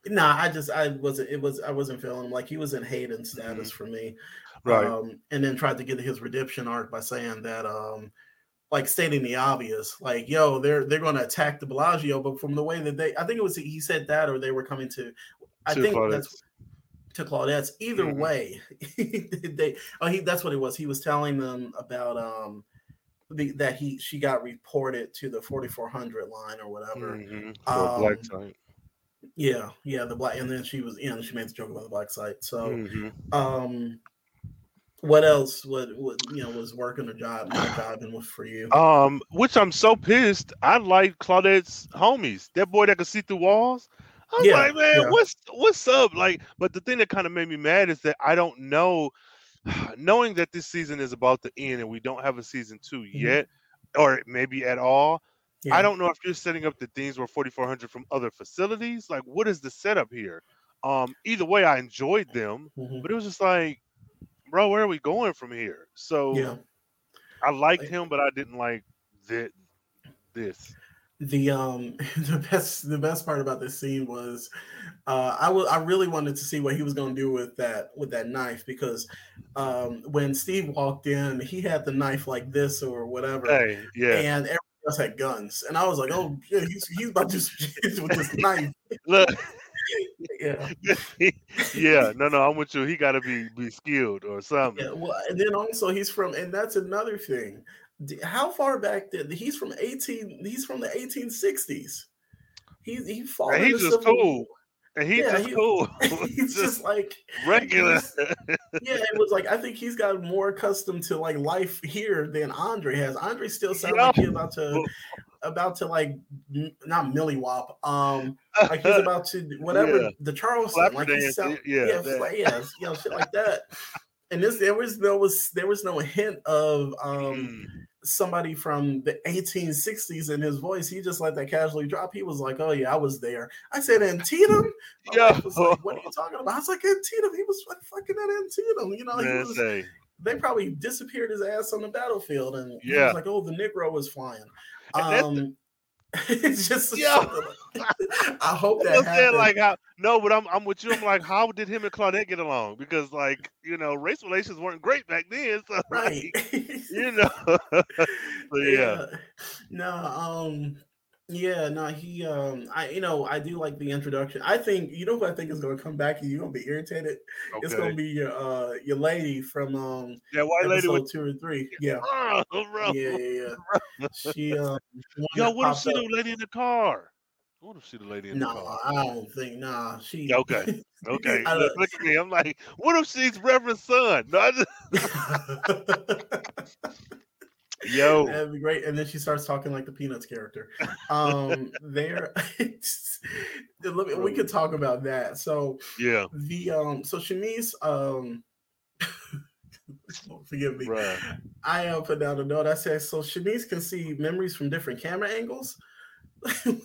Nah, I just I wasn't. It was I wasn't feeling him. like he was in Hayden status for me. Mm-hmm. Right. Um, and then tried to get his redemption arc by saying that um, like stating the obvious, like yo, they're they're going to attack the Bellagio, but from the way that they, I think it was he said that or they were coming to. I To think Claudette's. that's to Claudette's. Either Mhm. way, <laughs> they oh he that's what it was. He was telling them about um the, that he she got reported to the 4400 line or whatever. Mhm. For a black Um, site. Yeah, yeah, the black, and then she was, you know, she made the joke about the black site. So, Mhm. um, what else would, would you know was working a job, not jiving with for you? Um, which I'm so pissed. I like Claudette's homies. That boy that could see through walls. I'm Yeah, like, man, yeah. what's what's up? Like, but the thing that kind of made me mad is that I don't know, <sighs> knowing that this season is about to end and we don't have a season 2 yet, or maybe at all. Mm-hmm. Yeah. I don't know if you're setting up the things where 4400 from other facilities. Like, what is the setup here? Um, either way, I enjoyed them, Mhm. but it was just like, bro, where are we going from here? So Yeah, I liked him, but I didn't like thi- this. the um <laughs> the best the best part about this scene was uh I was I really wanted to see what he was going to do with that with that knife because um when Steve walked in he had the knife like this or whatever Hey, yeah. and everyone else had guns and I was like oh yeah he's he's about to shoot with this knife <laughs> Look, yeah <laughs> yeah, no, no, I'm with you. He got to be be skilled or something. yeah well and then also he's from and that's another thing how far back did he's from 18 he's from the 1860s he he fought And he's just Civil cool. And he's Yeah, just he- cool. <laughs> he's <laughs> just like regular. yeah, it was like I think he's got more accustomed to like life here than Andre has. Andre still sounds like he's about to about to like not Millie Wop. Um <laughs> like he's about to whatever Yeah. the Charleston. Flapper Like dance, sound, yeah, yeah, that. fla- yeah, you know, shit like that. <laughs> And this there was there was there was no hint of um Mm. somebody from the 1860s in his voice. He just let that casually drop. He was like, "Oh yeah, I was there." I said, "Antietam." <laughs> Yeah. like, "What are you talking about?" I was like, "Antietam." He was like, fucking at Antietam. You know, he Man, was, they probably disappeared his ass on the battlefield, and he Yeah. was like, "Oh, the Negro was flying." <laughs> And that's the- Um, <laughs> it's just Yeah. I hope that I'm saying like how no, but I'm I'm with you. I'm like, how did him and Claudette get along? Because like you know, race relations weren't great back then. So <laughs> right. like, you know, so yeah, No, um, yeah, no, he, um, I, you know, I do like the introduction. I think, you know, who I think is going to come back and you're going to be irritated. It's going to be your, uh, your lady from, um, That white lady with two or three. Yeah, oh, <laughs> bro. yeah, yeah, yeah. She, <laughs> um, Yo, what if she the lady in the car? What if she the lady in the car? No. I don't think. Nah, she. Okay. Okay, <laughs> I look, look at me. I'm like, what if she's Reverend Son? No, I just, yo, <laughs> That'd be great. And then she starts talking like the Peanuts character. Um, <laughs> there, <laughs> let me- we could talk about that. So yeah, the um, so Shanice, um, forgive me. bruh. I uh, put down a note. I said so Shanice can see memories from different camera angles.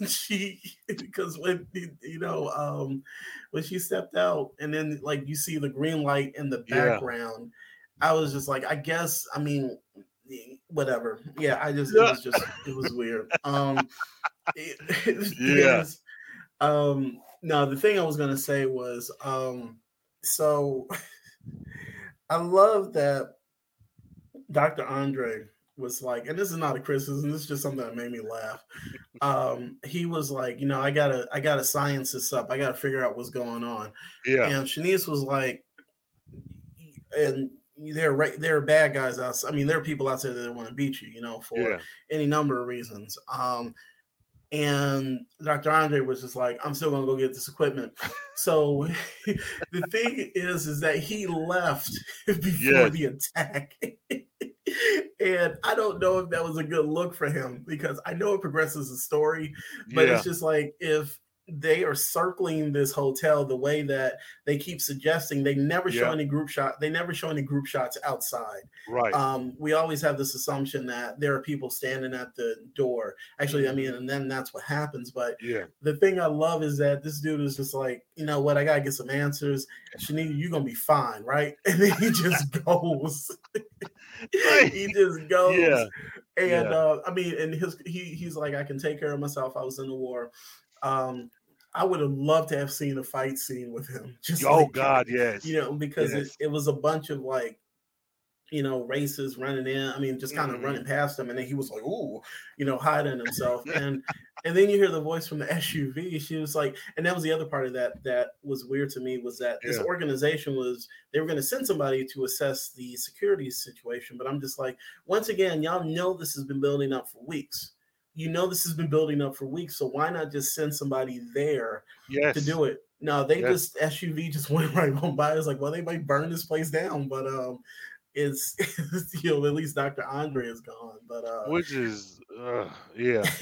she because when you know um when she stepped out and then like you see the green light in the Yeah. background i was just like i guess i mean whatever yeah i just it was just it was weird <laughs> um it, <laughs> it Yeah. was, um no the thing i was gonna say was um so <laughs> i love that dr andre was like, and this is not a criticism, this is just something that made me laugh. Um, he was like, you know, I gotta, I gotta science this up. I gotta figure out what's going on. Yeah, And Shanice was like, and there, are right, there are bad guys out. I mean, there are people out there that want to beat you, you know, for yeah, any number of reasons. Um, and Dr. Andre was just like, I'm still gonna go get this equipment. So <laughs> the thing is, is that he left <laughs> before the attack. <laughs> and I don't know if that was a good look for him because I know it progresses the story, but yeah, it's just like if they are circling this hotel the way that they keep suggesting they never show Yeah. any group shot they never show any group shots outside right. um, we always have this assumption that there are people standing at the door. Actually, I mean, and then that's what happens. But yeah, the thing I love is that this dude is just like, you know what? I gotta get some answers. Shanita, you're gonna be fine, right? <laughs> And then he just <laughs> goes. he just goes. yeah, And yeah. uh, I mean, and his he he's like, I can take care of myself. I was in the war. Um, I would have loved to have seen a fight scene with him. <laughs> Just Oh like, God, yes. you know, because Yes. it, it was a bunch of like, you know, races running in. I mean, just kind of Mhm. running past him, and then he was like, "Ooh," you know, hiding himself. <laughs> and and then you hear the voice from the <laughs> SUV. She was like, and that was the other part of that that was weird to me was that this organization was they were going to send somebody to assess the security situation, but I'm just like, once again, y'all know this has been building up for weeks. You know this has been building up for weeks, so why not just send somebody there yes. to do it. No, they Yes. just SUV just <laughs> went right on by. It's like, well, they might burn this place down, but um, it's <laughs> you know at least Dr. Andre is gone. But uh, Which is, uh, yeah. <laughs>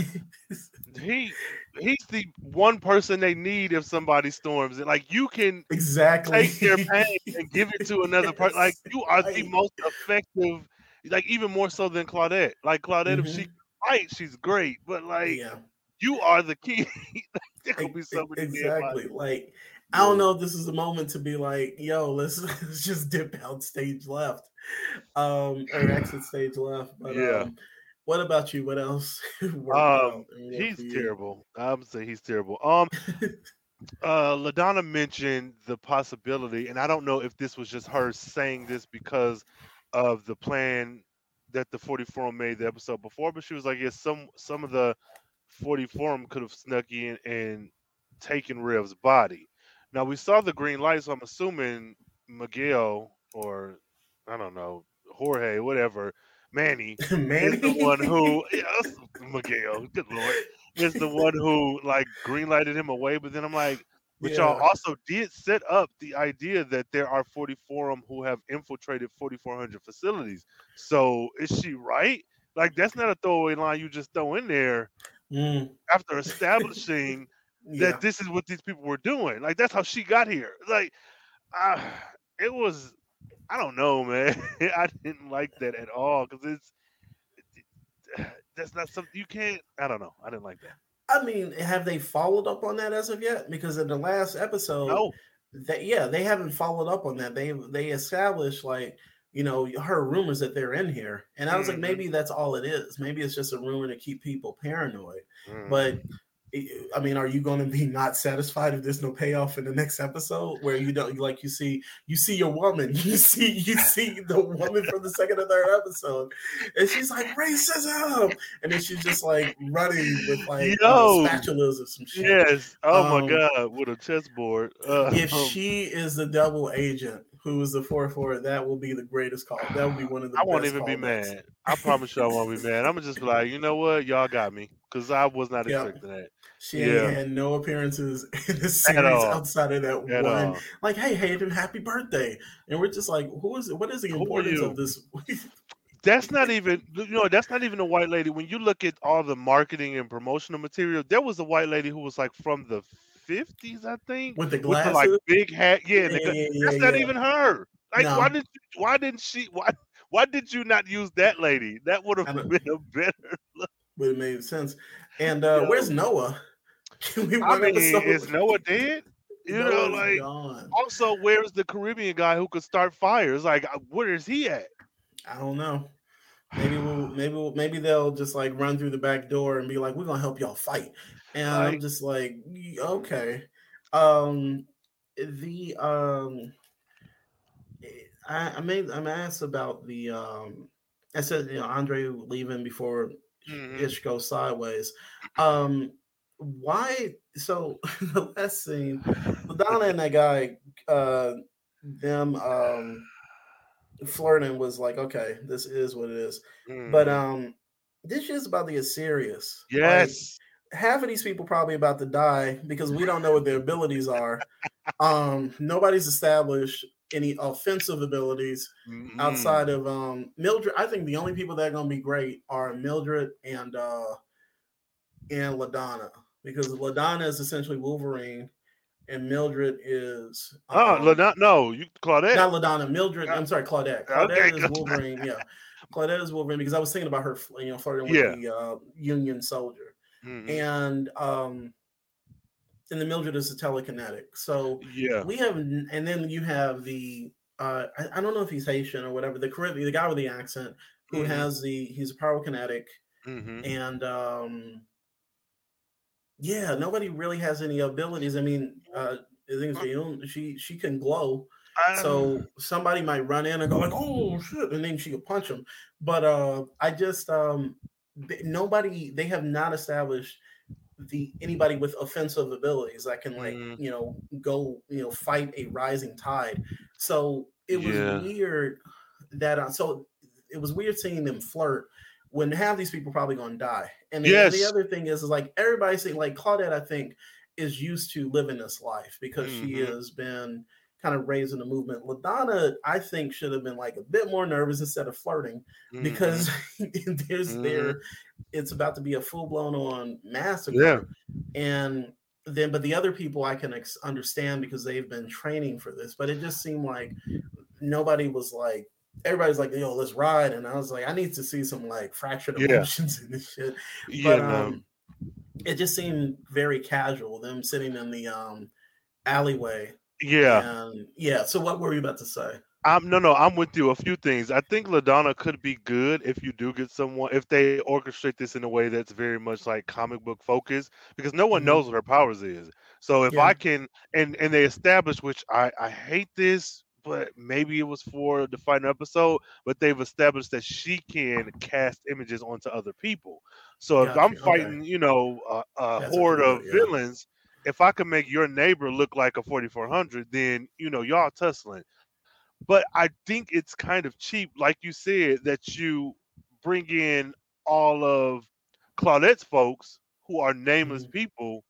He he's the one person they need if somebody storms it. Like you can exactly take their pain and give it to another person. Like you are the most effective. Like even more so than Claudette. Like Claudette, if she can fight, she's great. But like yeah, you are the key. <laughs> there could be ex- so many exactly. Like I don't know if this is a moment to be like, yo, let's, <laughs> let's just dip out stage left, um, or exit stage left. But Yeah. um, what about you? What else? <laughs> Um, out and worked he's terrible. I'm say he's terrible. Um, uh, Ladonna mentioned the possibility, and I don't know if this was just her saying this because of the plan that the 40 Forum made the episode before, but she was like, "Yes, some some of the 40 Forum could have snuck in and taken Rev's body." Now we saw the green light, so I'm assuming Miguel or I don't know Jorge, whatever, Manny Man, <laughs> is the one who <laughs> yes, Miguel, good lord, is the one who like green lighted him away. But then I'm like, but y'all Yeah. also did set up the idea that there are 40 forum who have infiltrated 4,400 facilities. So is she right? Like that's not a throwaway line you just throw in there Mm, after <laughs> establishing yeah. that this is what these people were doing. Like that's how she got here. Like, uh, it was. I don't know, man. <laughs> I didn't like that at all because it's that's not something you can't. I don't know. I didn't like that. I mean, have they followed up on that as of yet? Because in the last episode, No, that yeah, they haven't followed up on that. They they established like you know her rumors that they're in here, and I was like, Mhm. maybe that's all it is. Maybe it's just a rumor to keep people paranoid. Mm. But I- mean, are you going to be not satisfied if there's no payoff in the next episode where you don't like you see you see your woman, <laughs> you see you see the woman from the second or third episode, and she's like racism, and then she's just like running with like Yo. uh, spatulas or some shit. yes. Oh Um, my god, with a chessboard. Uh, If she is the double agent who is the four four, that will be the greatest call. That would be one of the. I won't even be mad. I promise you, I won't be mad. I'm gonna just be like, you know what, y'all got me because I was not Yeah. expecting that She Yeah. had no appearances <laughs> in the series outside of that at one. all. Like, hey, Hayden, happy birthday! And we're just like, who is it? What is the Who importance of this? <laughs> That's not even you know. That's not even a white lady. When you look at all the marketing and promotional material, there was a white lady who was like from the 50s, I think, With the with the like big hat. Yeah, Yeah, yeah, that's yeah, not even her. Like, No. why did you, why didn't she? Why why did you not use that lady? That would have <laughs> been a better. but it made sense. And uh, Yo. where's Noah? <laughs> Can we I one mean, is Noah dead? You know, like gone. also, where's the Caribbean guy who could start fires? Like, uh, where is he at? I don't know. Maybe we'll maybe we'll, maybe they'll just like run through the back door and be like, "We're gonna help y'all fight," and I'm just like, "Okay." Um, the um, eh, I, I made I'm asked about the um, I said you know Andre leaving before Mhm. ish goes sideways. Um, why? So <laughs> the last scene, Madonna and that guy, uh, them um flirting was like, okay, this is what it is. But Mhm. um, this is about to get serious. Like, yes, half of these people probably about to die because we don't know what their abilities are. Um, nobody's established any offensive abilities Mhm. outside of um Mildred. I think the only people that are gonna be great are Mildred and uh and Ladonna because Ladonna is essentially Wolverine and Mildred is Oh, um, Lana- no, you Claudette. not Ladonna, Mildred. I'm sorry, Claudette. Claudette Okay, is Wolverine. Yeah, <laughs> Claudette is Wolverine because I was thinking about her, you know, flirting with Yeah. the uh, Union soldier, Mhm. and um, and the Mildred is a telekinetic. So Yeah. we have, and then you have the uh, I, I don't know if he's Haitian or whatever, the Caribbean, the guy with the accent who Mhm. has the he's a pyrokinetic, hmm and um, yeah, nobody really has any abilities. I mean, uh, I think it's she she can glow. So somebody might run in and go like, "Oh shit," and then she could punch him. But uh, I just um, nobody they have not established the anybody with offensive abilities that can like Mhm. you know go you know fight a rising tide. So it was Yeah. weird that uh, so it was weird seeing them flirt when half these people probably gonna die. And the, the other thing is, is like everybody's saying like Claudette, I think is used to living this life because she Mhm. has been kind of raising the movement. LaDonna, I think, should have been like a bit more nervous instead of flirting Mhm. because <laughs> there's Mhm. there it's about to be a full blown on massacre. Yeah. And then, but the other people I can ex- understand because they've been training for this, but it just seemed like nobody was like, everybody's like, yo, let's ride. And I was like, I need to see some like fractured Yeah. emotions in this shit. yeah, But no. um, it just seemed very casual, them sitting in the um alleyway. Yeah. And yeah, so what were you about to say? I'm no, no. I'm with you. A few things. I think Ladonna could be good if you do get someone if they orchestrate this in a way that's very much like comic book focused, because no one Mhm. knows what her powers is. So if Yeah. I can, and and they establish, which I I hate this, but maybe it was for the final episode, but they've established that she can cast images onto other people. So if I'm Gotcha, okay. fighting, you know, a, a a horde cool- of villains, if I can make your neighbor look like a 4400, then you know y'all tussling but I think it's kind of cheap, like you said, that you bring in all of Claudette's folks who are nameless people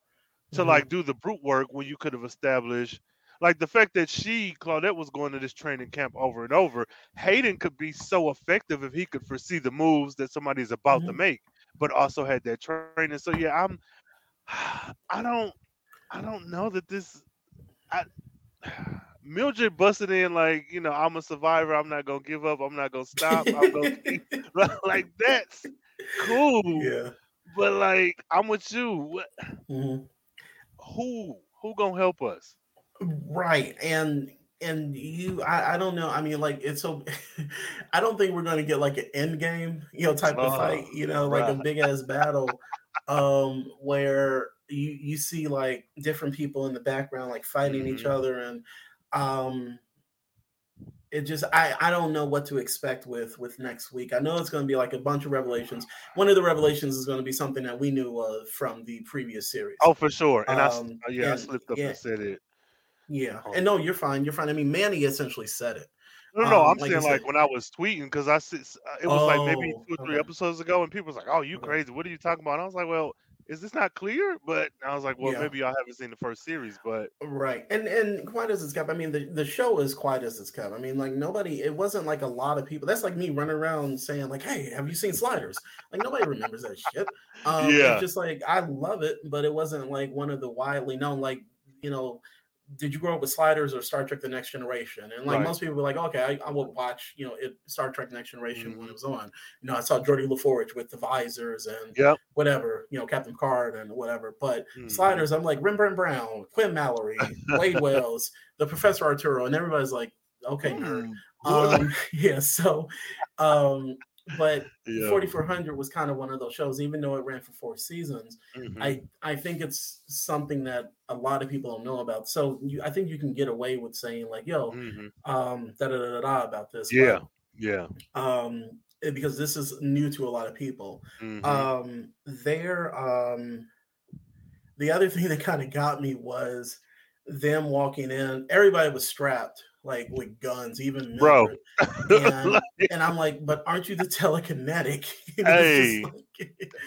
to Mhm. like do the brute work when you could have established like the fact that she Claudette was going to this training camp over and over. Hayden could be so effective if he could foresee the moves that somebody's about to Mhm. make, but also had that training. So yeah, I'm <sighs> I don't I don't know that this I <sighs> Mildred busted in like, you know, I'm a survivor. I'm not gonna give up. I'm not gonna stop. I'm gonna <laughs> <laughs> like that's cool. Yeah. But like, I'm with you. What, Mhm. who who gonna help us? Right. And and you I, I don't know. I mean, like it's so <laughs> I don't think we're gonna get like an end game, you know, type of Oh, fight, you know, like a big ass battle um where you you see like different people in the background like fighting each Mhm. other and um it just I I don't know what to expect with with next week. I know it's going to be like a bunch of revelations. One of the revelations is going to be something that we knew of from the previous series. Oh, for sure. And I Um, uh, yeah, I slipped up yeah. and said it. Yeah, Oh. and no, you're fine. You're fine. I mean, Manny essentially said it. No, no, Um, I'm like saying like when I was tweeting because I uh, it was like maybe two or three okay. episodes ago, and people was like, "Oh, you Okay. crazy? What are you talking about?" And I was like, "Well, is this not clear?" But I was like, "Well, Yeah. maybe y'all haven't seen the first series." But Right, and and quite as it's kept. I mean, the, the show is quite as it's kept. I mean, like nobody. It wasn't like a lot of people. That's like me running around saying like, "Hey, have you seen Sliders?" Like nobody remembers that shit. Um, Yeah. just like I love it, but it wasn't like one of the widely known. Like you know, did you grow up with Sliders or Star Trek: The Next Generation? And like Right. most people were like, "Okay, I, I would watch you know it, Star Trek: Next Generation when Mhm. it was on." You know, I saw Geordi La Forge with the visors and Yep. whatever. You know, Captain Card and whatever. But Mhm. sliders. I'm like Rembrandt Brown, Quinn Mallory, Wade <laughs> Wells, the Professor Arturo, and everybody's like, okay, nerd. Hmm. <laughs> Um, <laughs> yeah, so, um, but yeah, 4400 was kind of one of those shows, even though it ran for four seasons. mhm. I I think it's something that a lot of people don't know about. So you, I think you can get away with saying like, yo, Mhm. um, da da da da about this. yeah, yeah. Um, it- because this is new to a lot of people mhm. um there um the other <laughs> thing that kind of got me was them walking in everybody was strapped like with guns, even Bro. And, <laughs> and I'm like, but aren't you the telekinetic? <laughs> And Hey. like-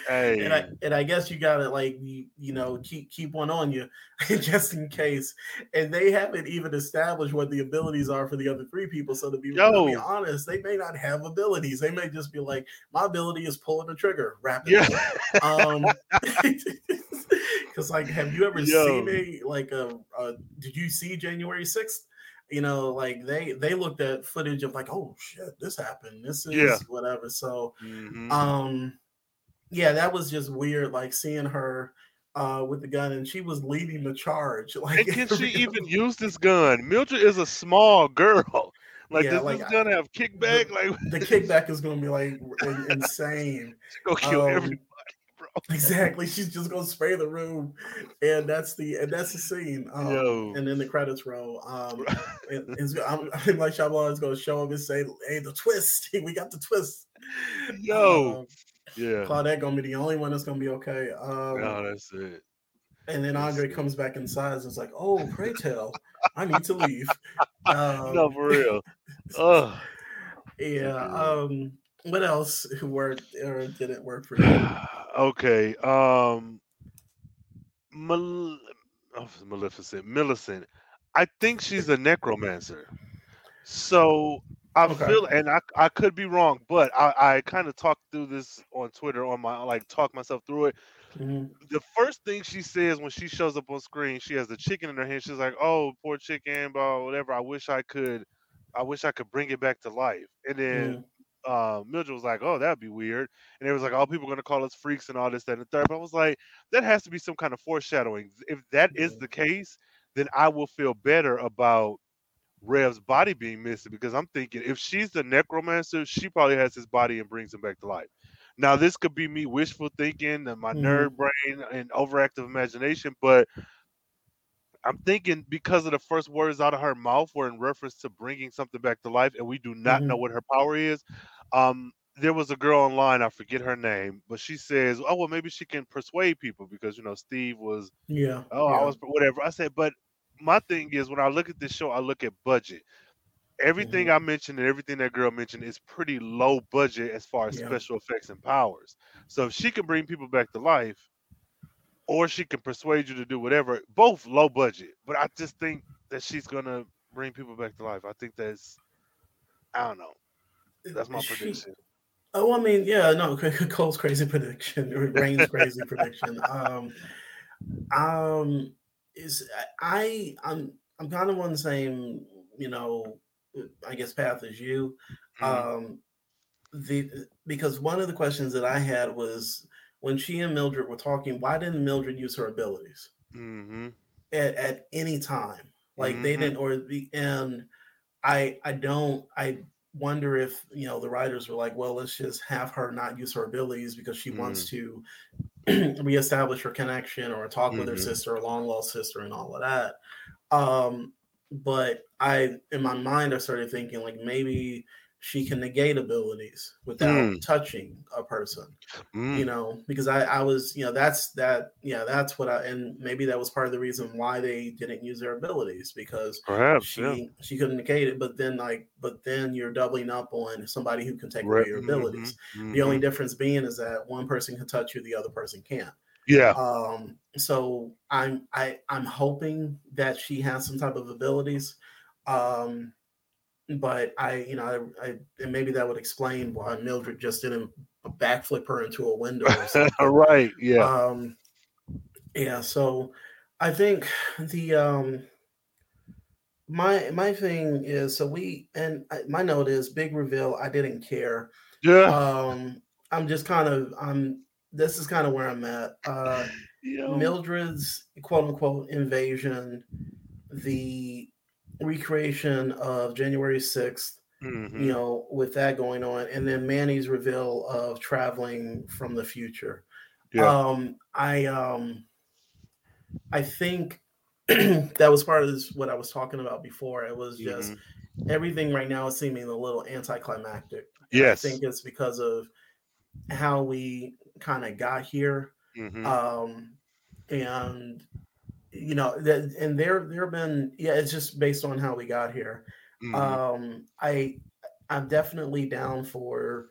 hey, <laughs> and I and I guess you gotta like you, you know keep keep one on you <laughs> just in case. And they haven't even established what the abilities are for the other three people. So to be, to be honest, they may not have abilities. They may just be like, my ability is pulling the trigger rapidly. yeah, Um, because like, have you ever Yo. seen a like a, a? Did you see January sixth? You know, like they they looked at footage of like, oh shit, this happened. This is Yeah. whatever. So, Mhm. um, yeah, that was just weird. Like seeing her uh with the gun, and she was leading the charge. <laughs> Like, and can she even use this gun? Mildred is a small girl. <laughs> Like, Yeah, does like, this gun have kickback? <laughs> Like, the kickback is going to be like in- insane. go kill Um, everybody. Exactly. She's just gonna spray the room, and that's the and that's the scene. Um, and then the credits roll. Um, <laughs> it, it's, I'm, I'm like Shyamalan is gonna show up and say, "Hey, the twist. <laughs> We got the twist." Yo, Um, yeah. Claudette gonna be the only one that's gonna be okay. Um, No, that's it. and then Andre comes back inside and is like, "Oh, pray tell, I need to leave." Um, no, for real. <laughs> Ugh. yeah. Um, what else worked or didn't work for <sighs> you? Okay. Um, Mal- oh, Maleficent, Millicent. I think she's a necromancer. So I Okay. feel, and I I could be wrong, but I I kind of talked through this on Twitter on my like talk myself through it. Mhm. The first thing she says when she shows up on screen, she has the chicken in her hand. She's like, "Oh, poor chicken, blah, whatever. I wish I could, I wish I could bring it back to life." And then Mhm. Uh, Mildred was like, "Oh, that'd be weird," and it was like, "Oh, people are gonna call us freaks and all this, that, and the third. But I was like, "That has to be some kind of foreshadowing. If that is the case, then I will feel better about Rev's body being missing because I'm thinking if she's the necromancer, she probably has his body and brings him back to life. Now, this could be me wishful thinking and my Mhm. nerd brain and overactive imagination, but I'm thinking because of the first words out of her mouth were in reference to bringing something back to life, and we do not know what her power is. Um, there was a girl online, I forget her name, but she says, "Oh well, maybe she can persuade people because you know Steve was Yeah. oh I was whatever." I said, but my thing is when I look at this show, I look at budget. Everything Mm-hmm. I mentioned and everything that girl mentioned is pretty low budget as far as Yeah. special effects and powers. So if she can bring people back to life, or she can persuade you to do whatever, both low budget. But I just think that she's gonna bring people back to life. I think that's I don't know. That's my She- prediction. Oh, I mean, yeah, no, <laughs> Cole's crazy prediction, Rain's crazy prediction. <laughs> Um, um, is I, I'm, I'm kind of on the same, you know, I guess path as you. Mhm. Um, the because one of the questions that I had was when she and Mildred were talking, why didn't Mildred use her abilities Mhm. at, at any time? Like they Mhm. didn't, or the and I, I don't, I wonder if you know the writers were like, well, let's just have her not use her abilities because she wants to <clears throat> reestablish her connection or talk with her Mhm. sister, her long lost sister, and all of that. Um, but I, in my mind, I started thinking like maybe she can negate abilities without Mm. touching a person you Mm. know because I, I was you know that's that yeah that's what i and maybe that was part of the reason why they didn't use their abilities because Perhaps, she yeah. she couldn't negate it but then like but then you're doubling up on somebody who can take away Right. your mhm, abilities the only difference being is that one person can touch you the other person can't Yeah. um so i'm i i'm hoping that she has some type of abilities um but i you know i, I and maybe that would explain why mildred just didn't backflip her into a window or <laughs> something right. Yeah. um yeah so i think the um my my thing is so we and I, my note is big reveal i didn't care yeah. um i'm just kind of i'm this is kind of where i'm at uh <laughs> Yo. mildred's quote unquote invasion the recreation of january 6th Mhm. you know with that going on and then manny's reveal of traveling from the future Yeah. um i um i think <clears throat> that was part of this what i was talking about before it was just Mhm. everything right now is seeming a little anticlimactic Yes. i think it's because of how we kind of got here Mhm. um and you know that and there there have been yeah it's just based on how we got here Mhm. Um, I I'm definitely down for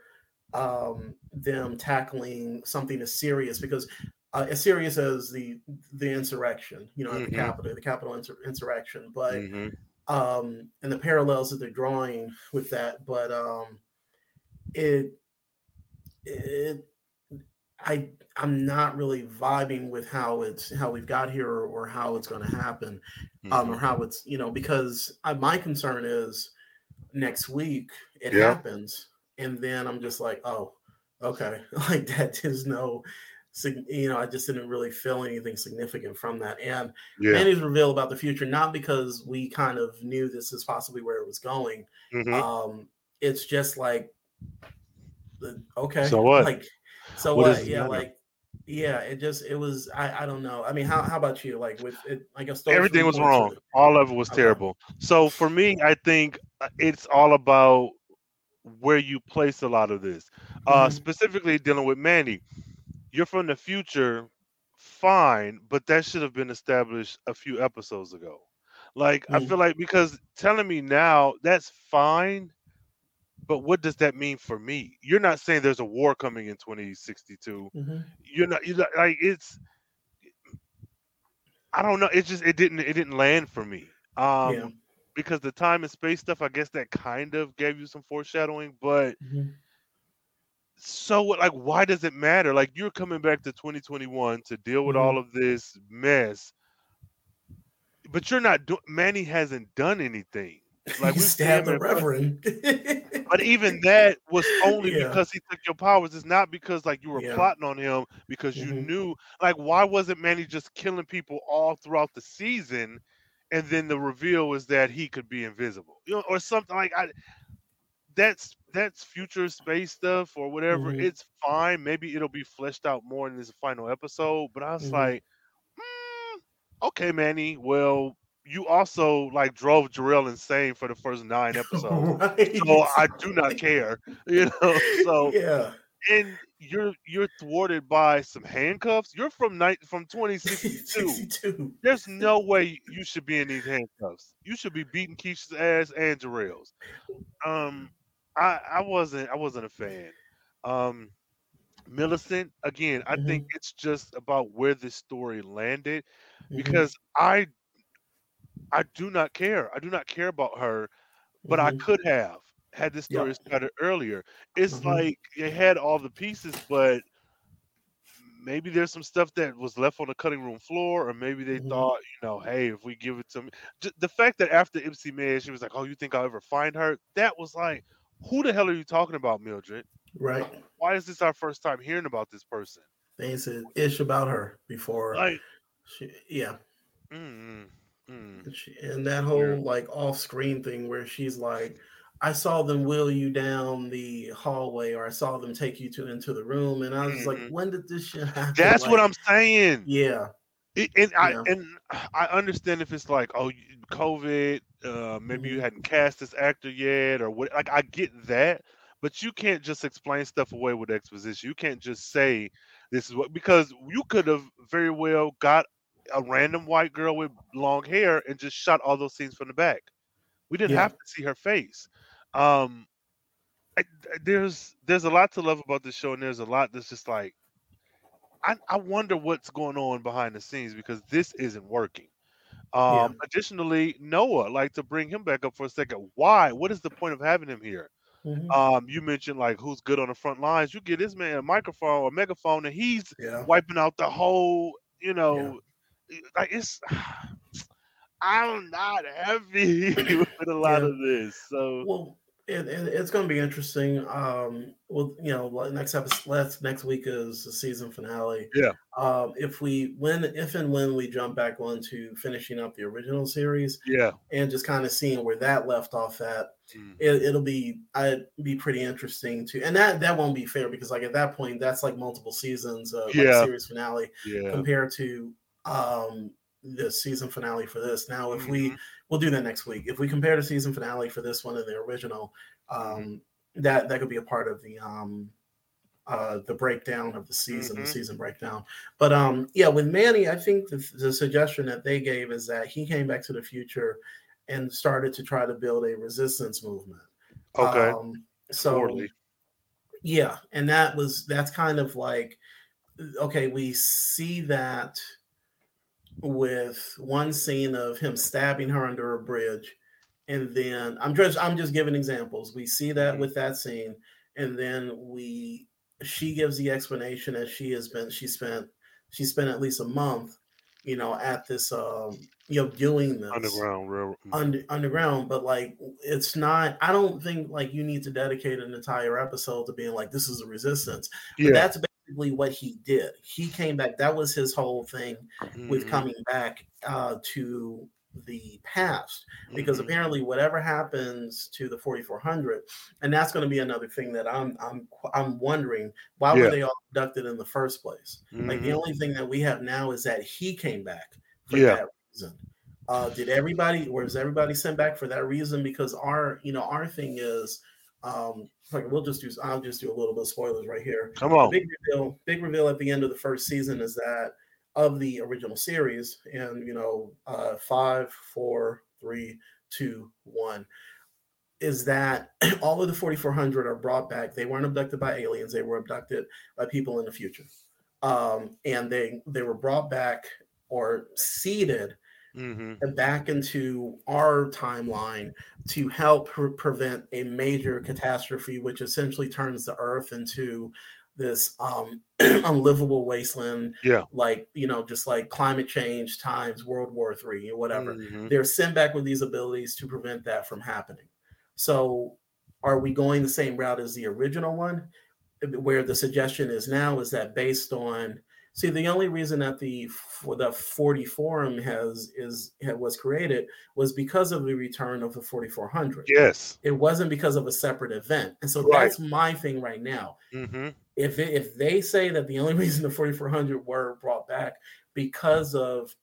um, them tackling something as serious because uh, as serious as the the insurrection, you know, at the capital the capital insur- insurrection, but Mhm. um, and the parallels that they're drawing with that, but um, it it I I'm not really vibing with how it's how we've got here or, or how it's going to happen, um, or Mhm. how it's you know because I, my concern is next week it Yeah. happens, and then I'm just like, oh, okay, <laughs> like that is no. You know, I just didn't really feel anything significant from that. And Yeah. Manny's reveal about the future, not because we kind of knew this is possibly where it was going. Mhm. Um, it's just like, the- okay, So what? Like, so What what? yeah, matter? like, yeah. It just, it was. I, I don't know. I mean, how, how about you? Like with it, I guess those Everything was wrong. are- All of it was Okay. terrible. So for me, I think uh, it's all about where you place a lot of this. Uh, Mhm. specifically dealing with Manny. You're from the future, fine, but that should have been established a few episodes ago. Like I Mm. feel like because telling me now that's fine, but what does that mean for me? You're not saying there's a war coming in 2062. Mhm. You're not. You're not like it's. I don't know. It just it didn't it didn't land for me. Um, Yeah. because the time and space stuff, I guess that kind of gave you some foreshadowing, but Mhm. so what like why does it matter? Like you're coming back to 2021 to deal with Mhm. all of this mess, but you're not doing Manny hasn't done anything. <laughs> Like we've stabbed the reverend. <laughs> But even that was only Yeah. because he took your powers. It's not because like you were Yeah. plotting on him because you Mhm. knew like why wasn't Manny just killing people all throughout the season and then the reveal was that he could be invisible. You know, or something like I that's that's future space stuff or whatever. Mhm. It's fine. Maybe it'll be fleshed out more in this final episode. But I was Mhm. like, "Mm, okay, Manny. Well, you also like drove Jharrel insane for the first nine <laughs> episodes right. so I do not <laughs> care, <laughs> you know. So yeah. and you're you're thwarted by some handcuffs. You're from night from 2062. 62. There's no way you should be in these handcuffs. You should be beating Keisha's ass and Jharrel's. Um, I I wasn't I wasn't a fan. Um, Millicent again. I Mhm. think it's just about where this story landed Mhm. because I I do not care. I do not care about her but I Mhm. could have had this story started earlier. It's Mhm. like it had all the pieces, but maybe there's some stuff that was left on the cutting room floor, or maybe they Mhm. thought, you know, hey, if we give it to me, the fact that after Ipsy May, she was like, "Oh, you think I'll ever find her?" That was like, who the hell are you talking about, Mildred? Right. Why is this our first time hearing about this person? They said ish about her before. Like, she, yeah. mm, mm. She, and that whole like off screen thing where she's like, I saw them wheel you down the hallway, or I saw them take you to into the room, and I was like, Mhm. when did this shit happen? that's what I'm saying. Yeah. It, and I Yeah. and I understand if it's like oh COVID, uh, maybe you Mhm. hadn't cast this actor yet or what. Like I get that, but you can't just explain stuff away with exposition. You can't just say this is what because you could have very well got a random white girl with long hair and just shot all those scenes from the back. We didn't Yeah. have to see her face. Um, I, there's there's a lot to love about this show, and there's a lot that's just like I, I wonder what's going on behind the scenes because this isn't working. Um, Additionally, Noah, like to bring him back up for a second. Why? What is the point of having him here? Mhm. Um, you mentioned like who's good on the front lines. You get this man a microphone or megaphone, and he's Yeah. wiping out the whole. You know, like it's. <sighs> I'm not happy <laughs> with a lot Yeah. of this. So Well, it, it, it's going to be interesting. Um, well, you know, next episode, next week is the season finale. Yeah. Um, if we when, if and when we jump back onto finishing up the original series yeah, and just kind of seeing where that left off at, Mm. it, it'll be I'd be pretty interesting to, and that that won't be fair because like at that point that's like multiple seasons of like, series finale yeah. compared to um the season finale for this. Now, if we Mhm. we'll do that next week. If we compare the season finale for this one and the original, um, Mm-hmm. that that could be a part of the um, uh, the breakdown of the season, Mhm. the season breakdown. But um, yeah, with Manny, I think the, the suggestion that they gave is that he came back to the future and started to try to build a resistance movement. Okay. Um, so Poorly. yeah, and that was that's kind of like okay, we see that with one scene of him stabbing her under a bridge, and then I'm just I'm just giving examples. We see that Mhm. with that scene, and then we she gives the explanation that she has been she spent she spent at least a month, you know, at this um you know doing this Underground railroad. under, underground but like it's not i don't think like you need to dedicate an entire episode to being like this is a resistance but yeah. that's what he did he came back that was his whole thing with Mhm, coming back uh to the past because mhm. apparently whatever happens to the 4400 and that's going to be another thing that i'm i'm i'm wondering why Yeah. were they all abducted in the first place like the Mhm. only thing that we have now is that he came back for Yeah. that reason. Uh, did everybody, or is everybody sent back for that reason? Because our, you know, our thing is, um, like we'll just do. I'll just do a little bit of spoilers right here. Come The on. big reveal, big reveal at the end of the first season is that of the original series, and you know, uh, five, four, three, two, one, is that <clears throat> all of the 4400 are brought back. They weren't abducted by aliens; they were abducted by people in the future, um, and they they were brought back or seeded hmm back into our timeline to help pre- prevent a major catastrophe, which essentially turns the Earth into this um, <clears throat> unlivable wasteland, Yeah. like you know, just like climate change times World War Three or whatever. Mhm. They're sent back with these abilities to prevent that from happening. So, are we going the same route as the original one? Where the suggestion is now is that based on see the only reason that the for the 40 forum has is was created was because of the return of the 4400 Yes. it wasn't because of a separate event and so Right. that's my thing right now hmm if it, if they say that the only <laughs> reason the 4400 were brought back because of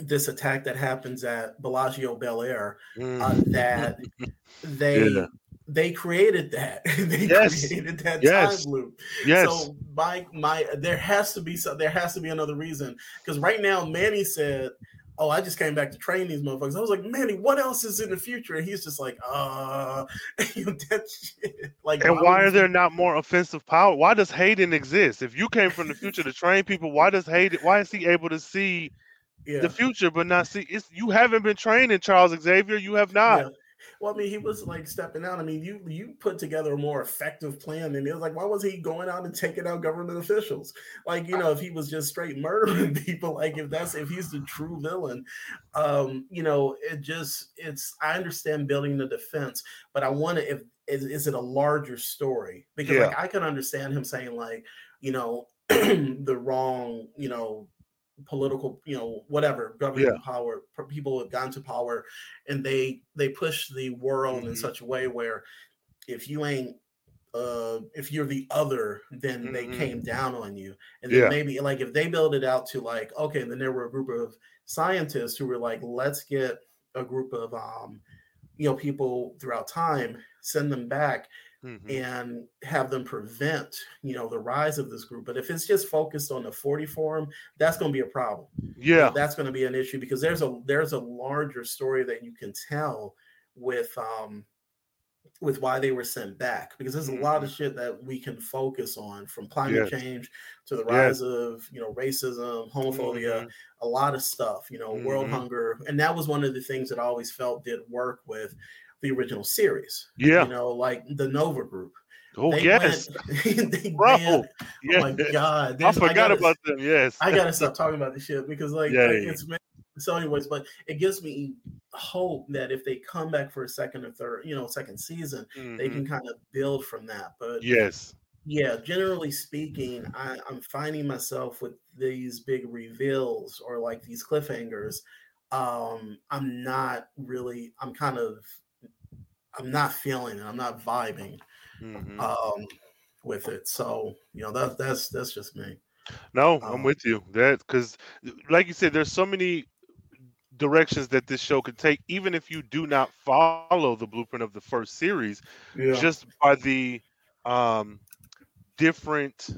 this attack that happens at Bellagio Bel Air, uh, that <laughs> they Yeah. They created that <laughs> they Yes. created that Yes. time loop. yes. So my my there has to be some there has to be another reason because right now Manny said. Oh, I just came back to train these motherfuckers. I was like, Manny, what else is in the future? And he's just like, uh, <laughs> you that shit. Like, and why would are you- there not more offensive power? Why does Hayden exist? If you came from the future to train people, why does Hayden? Why is he able to see Yeah. the future but not see? It's you haven't been training Charles Xavier. You have not. Well, I mean, he was like stepping out. I mean, you you put together a more effective plan, and it was like, why was he going out and taking out government officials? Like, you know, if he was just straight murdering <laughs> people, like if that's if he's the true villain, um, you know, it just it's. I understand building the defense, but I want to if is, is it a larger story? Because Yeah. like I can understand him saying like, you know, <clears throat> the wrong, you know, political, you know, whatever government power, people have gone to power, and they they push the world in Mhm. such a way where if you ain't uh if you're the other then they Mhm. came down on you and then Yeah. maybe like if they build it out to like okay and then there were a group of scientists who were like let's get a group of um you know people throughout time send them back Mhm. and have them prevent you know the rise of this group but if it's just focused on the 40 forum that's going to be a problem Yeah. that's going to be an issue because there's a there's a larger story that you can tell with um with why they were sent back because there's a lot of shit that we can focus on from climate Mm-hmm. Yes. change to the Yes. rise of you know racism homophobia Mhm. a lot of stuff you know world Mhm. hunger and that was one of the things that i always felt did work with the original series Yeah. you know like the nova group Oh They yes, went- <laughs> they bro. banned- Yeah. oh my god I forgot gotta- about them. Yes. I gotta stop talking about this shit because like, Yeah, like, yeah. it's so anyways, but it gives me hope that if they come back for a second or third, you know, second season, they Mhm. can kind of build from that. But Yes. yeah, generally speaking, I, I'm finding myself with these big reveals or like these cliffhangers. Um, I'm not really. I'm kind of. I'm not feeling it. I'm not vibing Mhm. um, with it. So you know that that's that's just me. No, I'm Um, with you. That because, like you said, there's so many directions that this show could take, even if you do not follow the blueprint of the first series, Yeah. just by the um, different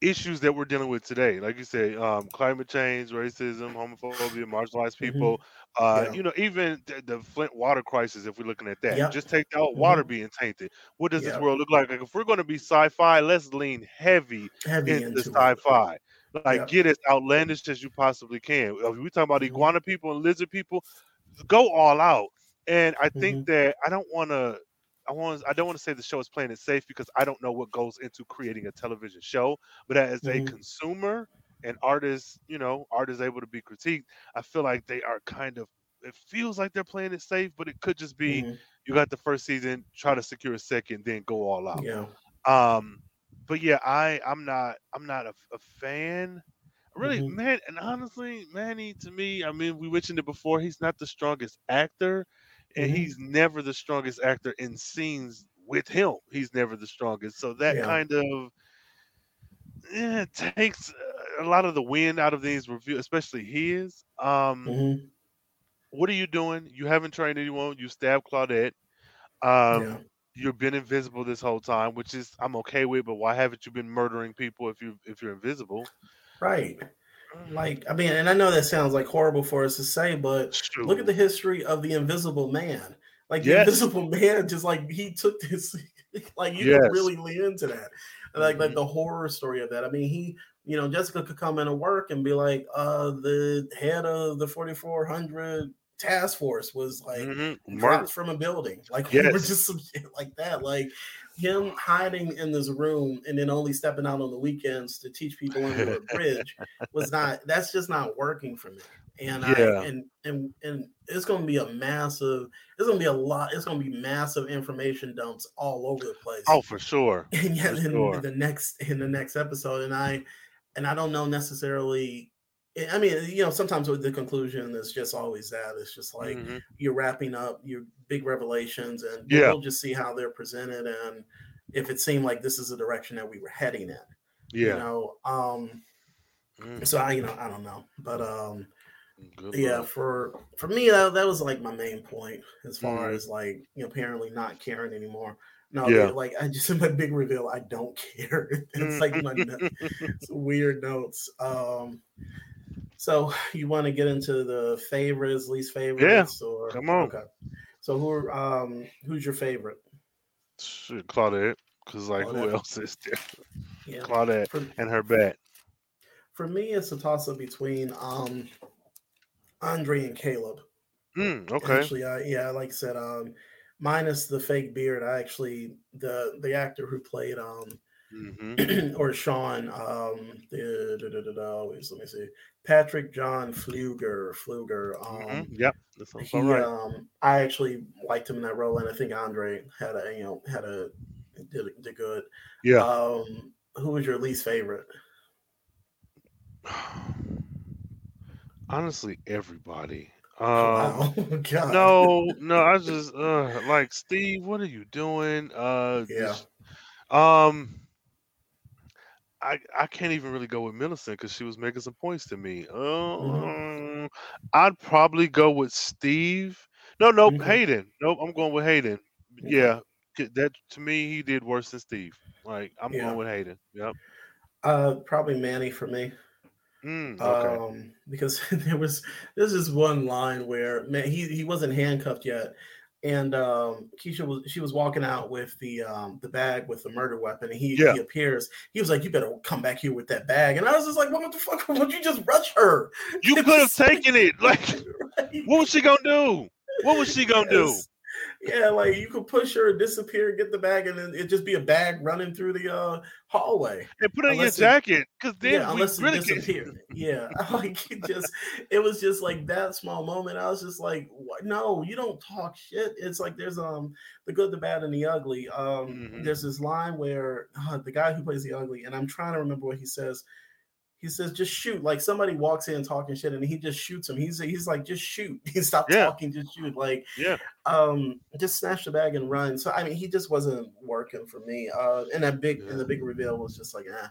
issues that we're dealing with today. Like you say, um, climate change, racism, homophobia, marginalized Mhm. people. Uh, Yeah. you know, even the, the Flint water crisis. If we're looking at that, Yep. just take out water Mhm. being tainted. What does this world look like? Like if we're going to be sci-fi, let's lean heavy Heavy into into sci-fi. Like Yep. get as outlandish as you possibly can. If we talking about Mhm. iguana people and lizard people, go all out. And I Mm-hmm. think that I don't want to. I want. I don't want to say the show is playing it safe because I don't know what goes into creating a television show. But as a Mhm. consumer and artist, you know, art is able to be critiqued. I feel like they are kind of. It feels like they're playing it safe, but it could just be Mhm. you got the first season, try to secure a second, then go all out. Yeah. Um, but yeah, I I'm not I'm not a, a fan. Really, Mhm. man, and honestly, Manny to me, I mean, we mentioned it before. He's not the strongest actor, and Mhm. he's never the strongest actor in scenes with him. He's never the strongest. So that Yeah. kind of yeah, takes a lot of the wind out of these reviews, especially his. Um, Mhm. what are you doing? You haven't trained anyone. You stabbed Claudette. Um, Yeah. You've been invisible this whole time, which is I'm okay with. But why haven't you been murdering people if you if you're invisible? Right. Like, I mean, and I know that sounds like horrible for us to say, but look at the history of the Invisible Man. Like the Invisible <laughs> Man, just like he took this, <laughs> like you Yes. really lean into that, like like Mhm. the horror story of that. I mean, he, you know, Jessica could come into work and be like, uh, the head of the 4400 task force was like Mhm. dropped from a building. Like we were just some shit like that. Like him hiding in this room and then only stepping out on the weekends to teach people under a <laughs> bridge was not that's just not working for me. And Yeah. I and and and it's gonna be a massive it's gonna be a lot, it's gonna be massive information dumps all over the place. Oh, for sure. <laughs> and yet for in sure. the next in the next episode and i and i don't know necessarily i mean you know sometimes with the conclusion is just always that it's just like Mhm. you're wrapping up your big revelations and Yeah. we'll just see how they're presented and if it seemed like this is the direction that we were heading in you Yeah. know um Mm, so i you know i don't know but um good yeah luck. for for me that, that was like my main point as far Mhm. as like you know apparently not caring anymore no Yeah. like i just in <laughs> my big reveal i don't <laughs> care it's like my <laughs> it's weird notes um so <sighs> you want to get into the favorites least favorites or come on. okay so who are, um who's your favorite Claudette. Because like, who else is there? yeah Claudette for, and her bat. for me it's a toss up between um andre and caleb Mm, okay. Actually, I yeah, like I said, um, minus the fake beard, I actually the the actor who played um hmm <clears throat> or Sean um the da, da, da, da, wait, let me see Patrick John Flueger Flueger um hmm Yep. He all right. um I actually liked him in that role and I think Andre had a you know had a did did good. Yeah. Um, who was your least favorite? <sighs> Honestly, everybody. Um, wow, <laughs> God. no, no, I just uh like Steve, what are you doing? Uh Yeah. just- um I I can't even really go with Millicent because she was making some points to me. Um, I'd probably go with Steve. No, nope, Okay. Hayden. Nope, I'm going with Hayden. Yeah, that to me he did worse than Steve. Like I'm Yeah. going with Hayden. Yep. Uh, probably Manny for me. Mm, okay. um because <laughs> there was this one line where man he he wasn't handcuffed yet and um keisha was she was walking out with the um the bag with the murder weapon and he, Yeah. he appears he was like you better come back here with that bag and i was just like what the fuck <laughs> would you just rush her you could have taken it. <laughs> Like, Right? what was she gonna do? What was she gonna do? Yes. Yeah like you could push her disappear get the bag and then it'd just be a bag running through the uh hallway And put it in your it- jacket, because then yeah, we unless it disappeared. yeah, <laughs> like it just, it was just like that small moment. I was just like, what? no, you don't talk shit. It's like there's um the good, the bad, and the ugly. Um, Mhm. there's this line where uh, the guy who plays the ugly, and I'm trying to remember what he says. He says, "Just shoot!" Like somebody walks in talking shit, and he just shoots him. He's he's like, "Just shoot!" <laughs> He stop Yeah. talking, just shoot. Like, Yeah. um, just snatch the bag and run. So I mean, he just wasn't working for me. Uh, and that big and the big reveal was just like, eh.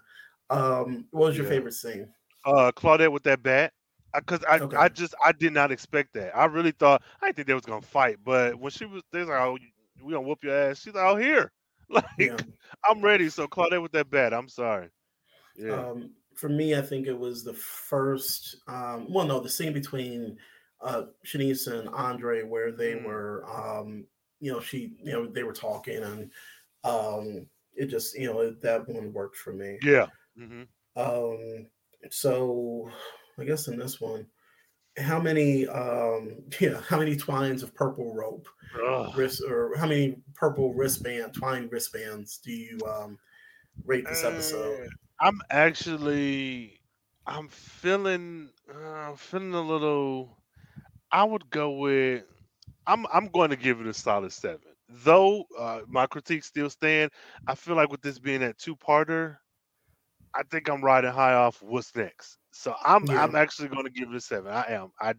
Um, what was your Yeah. favorite scene? uh Claudette with that bat. Because I, Okay. I just I did not expect that. I really thought I didn't think they was gonna fight, but when she was they was like, oh, we gonna whoop your ass. She's like, oh here, <laughs> like Yeah. I'm ready. So Claudette with that bat. I'm sorry. Yeah. Um, for me, I think it was the first. Um, well, no, the scene between uh, Shanice and Andre, where they Mm. were, um, you know, she, you know, they were talking, and um, it just, you know, it, that one worked for me. yeah. hmm Um, so I guess in this one, how many, um, <laughs> yeah, how many twines of purple rope wrist, or how many purple wristband twine wristbands do you um rate this episode? I'm actually, I'm feeling, uh, I'm feeling a little. I would go with. I'm I'm going to give it a solid seven. Though uh, my critiques still stand, I feel like with this being that two parter, I think I'm riding high off what's next. So I'm Yeah. I'm actually going to give it a seven. I am. I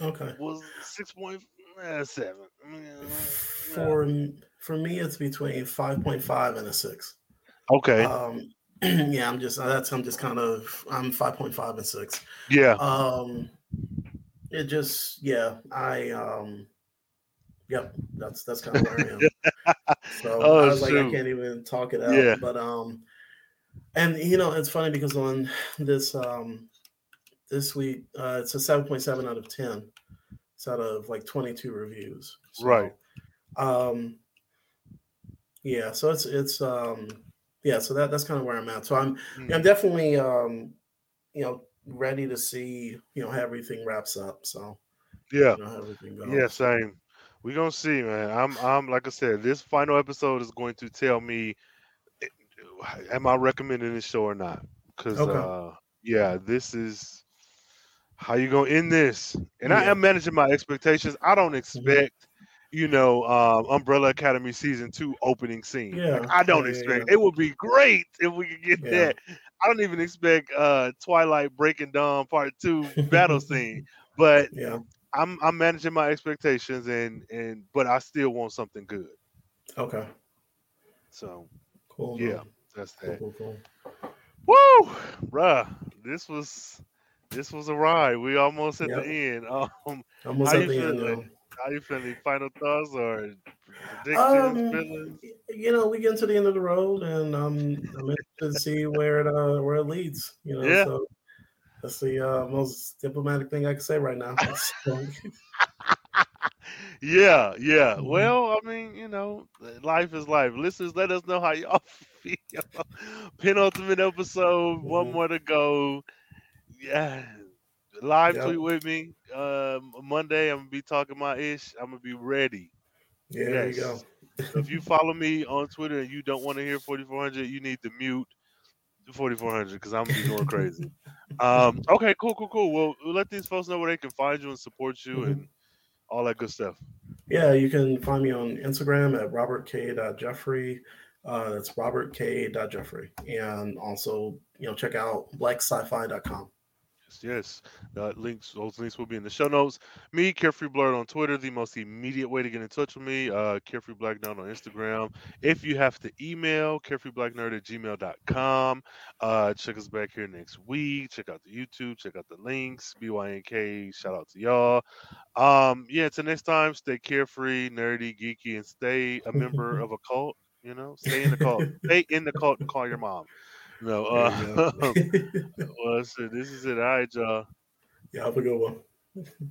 Okay. was six point eh, seven. Mm, For for me, it's between five point five and a six. Okay. Um, <clears throat> yeah, I'm just that's I'm just kind of I'm five point five and six. yeah. Um, it just yeah I um, yep that's that's kind of where I am. <laughs> So Oh, I was like I can't even talk it out. Yeah. But um, and you know it's funny because on this um this week uh, it's a seven point seven out of ten. It's out of like twenty two reviews. So, Right. Um. Yeah. So it's it's um. Yeah. So that that's kind of where I'm at. So I'm Mm. I'm definitely um, you know, ready to see you know how everything wraps up. So Yeah. you know how everything goes. Yeah, same. We're gonna see, man. I'm, I'm like I said, this final episode is going to tell me, eh, am I recommending this show or not? Because, Okay. uh, yeah, this is how you gonna end this. And I am managing my expectations. I don't expect, you know, um, Umbrella Academy season two opening scene. Yeah, Like, I don't yeah, expect. yeah. It would be great if we could get that. I don't even expect uh Twilight Breaking Dawn Part Two battle scene, <laughs> but Yeah. I'm I'm managing my expectations and and but I still want something good. Okay. So Cool. yeah, man. that's that. Cool. Cool. Woo, bruh, this was this was a ride. We almost at Yep. the end. <laughs> Um, Almost at the end. How you feeling? Final thoughts or predictions, Um, you know, we get to the end of the road, and um, I'm interested to see where it uh, where it leads. You know, Yeah. so that's the uh, most diplomatic thing I can say right now. <laughs> Yeah, yeah. Mhm. Well, I mean, you know, life is life. Listeners, let us know how y'all <laughs> feel. Penultimate episode, one Mhm. more to go. Yeah. Live Yep. tweet with me. Um Monday, I'm gonna be talking my ish. I'm gonna be ready. yeah, there you go. So if you follow me on Twitter and you don't want to hear 4400, you need to mute 4400 because I'm gonna be going crazy. <laughs> Um, okay, cool, cool, cool. Well, let these folks know where they can find you and support you Mhm. and all that good stuff. Yeah, you can find me on Instagram at robertk.jeffrey. Uh, that's robertk.jeffrey. And also, you know, check out blacksci-fi.com. Yes, yes. Uh, links, those links will be in the show notes. Me, Carefree Black Nerd on Twitter, the most immediate way to get in touch with me. Uh, Carefree Black Nerd on Instagram. If you have to email, carefreeblacknerd at gmail.com. Uh, check us back here next week. Check out the YouTube. Check out the links. BYNK. Shout out to y'all. Um, yeah, until next time, stay carefree, nerdy, geeky, and stay a member <laughs> of a cult. You know, stay in the cult. stay in the cult and call your mom. No, <laughs> uh, <laughs> <laughs> well, shit, this is it. All right, y'all. yeah, have a good one.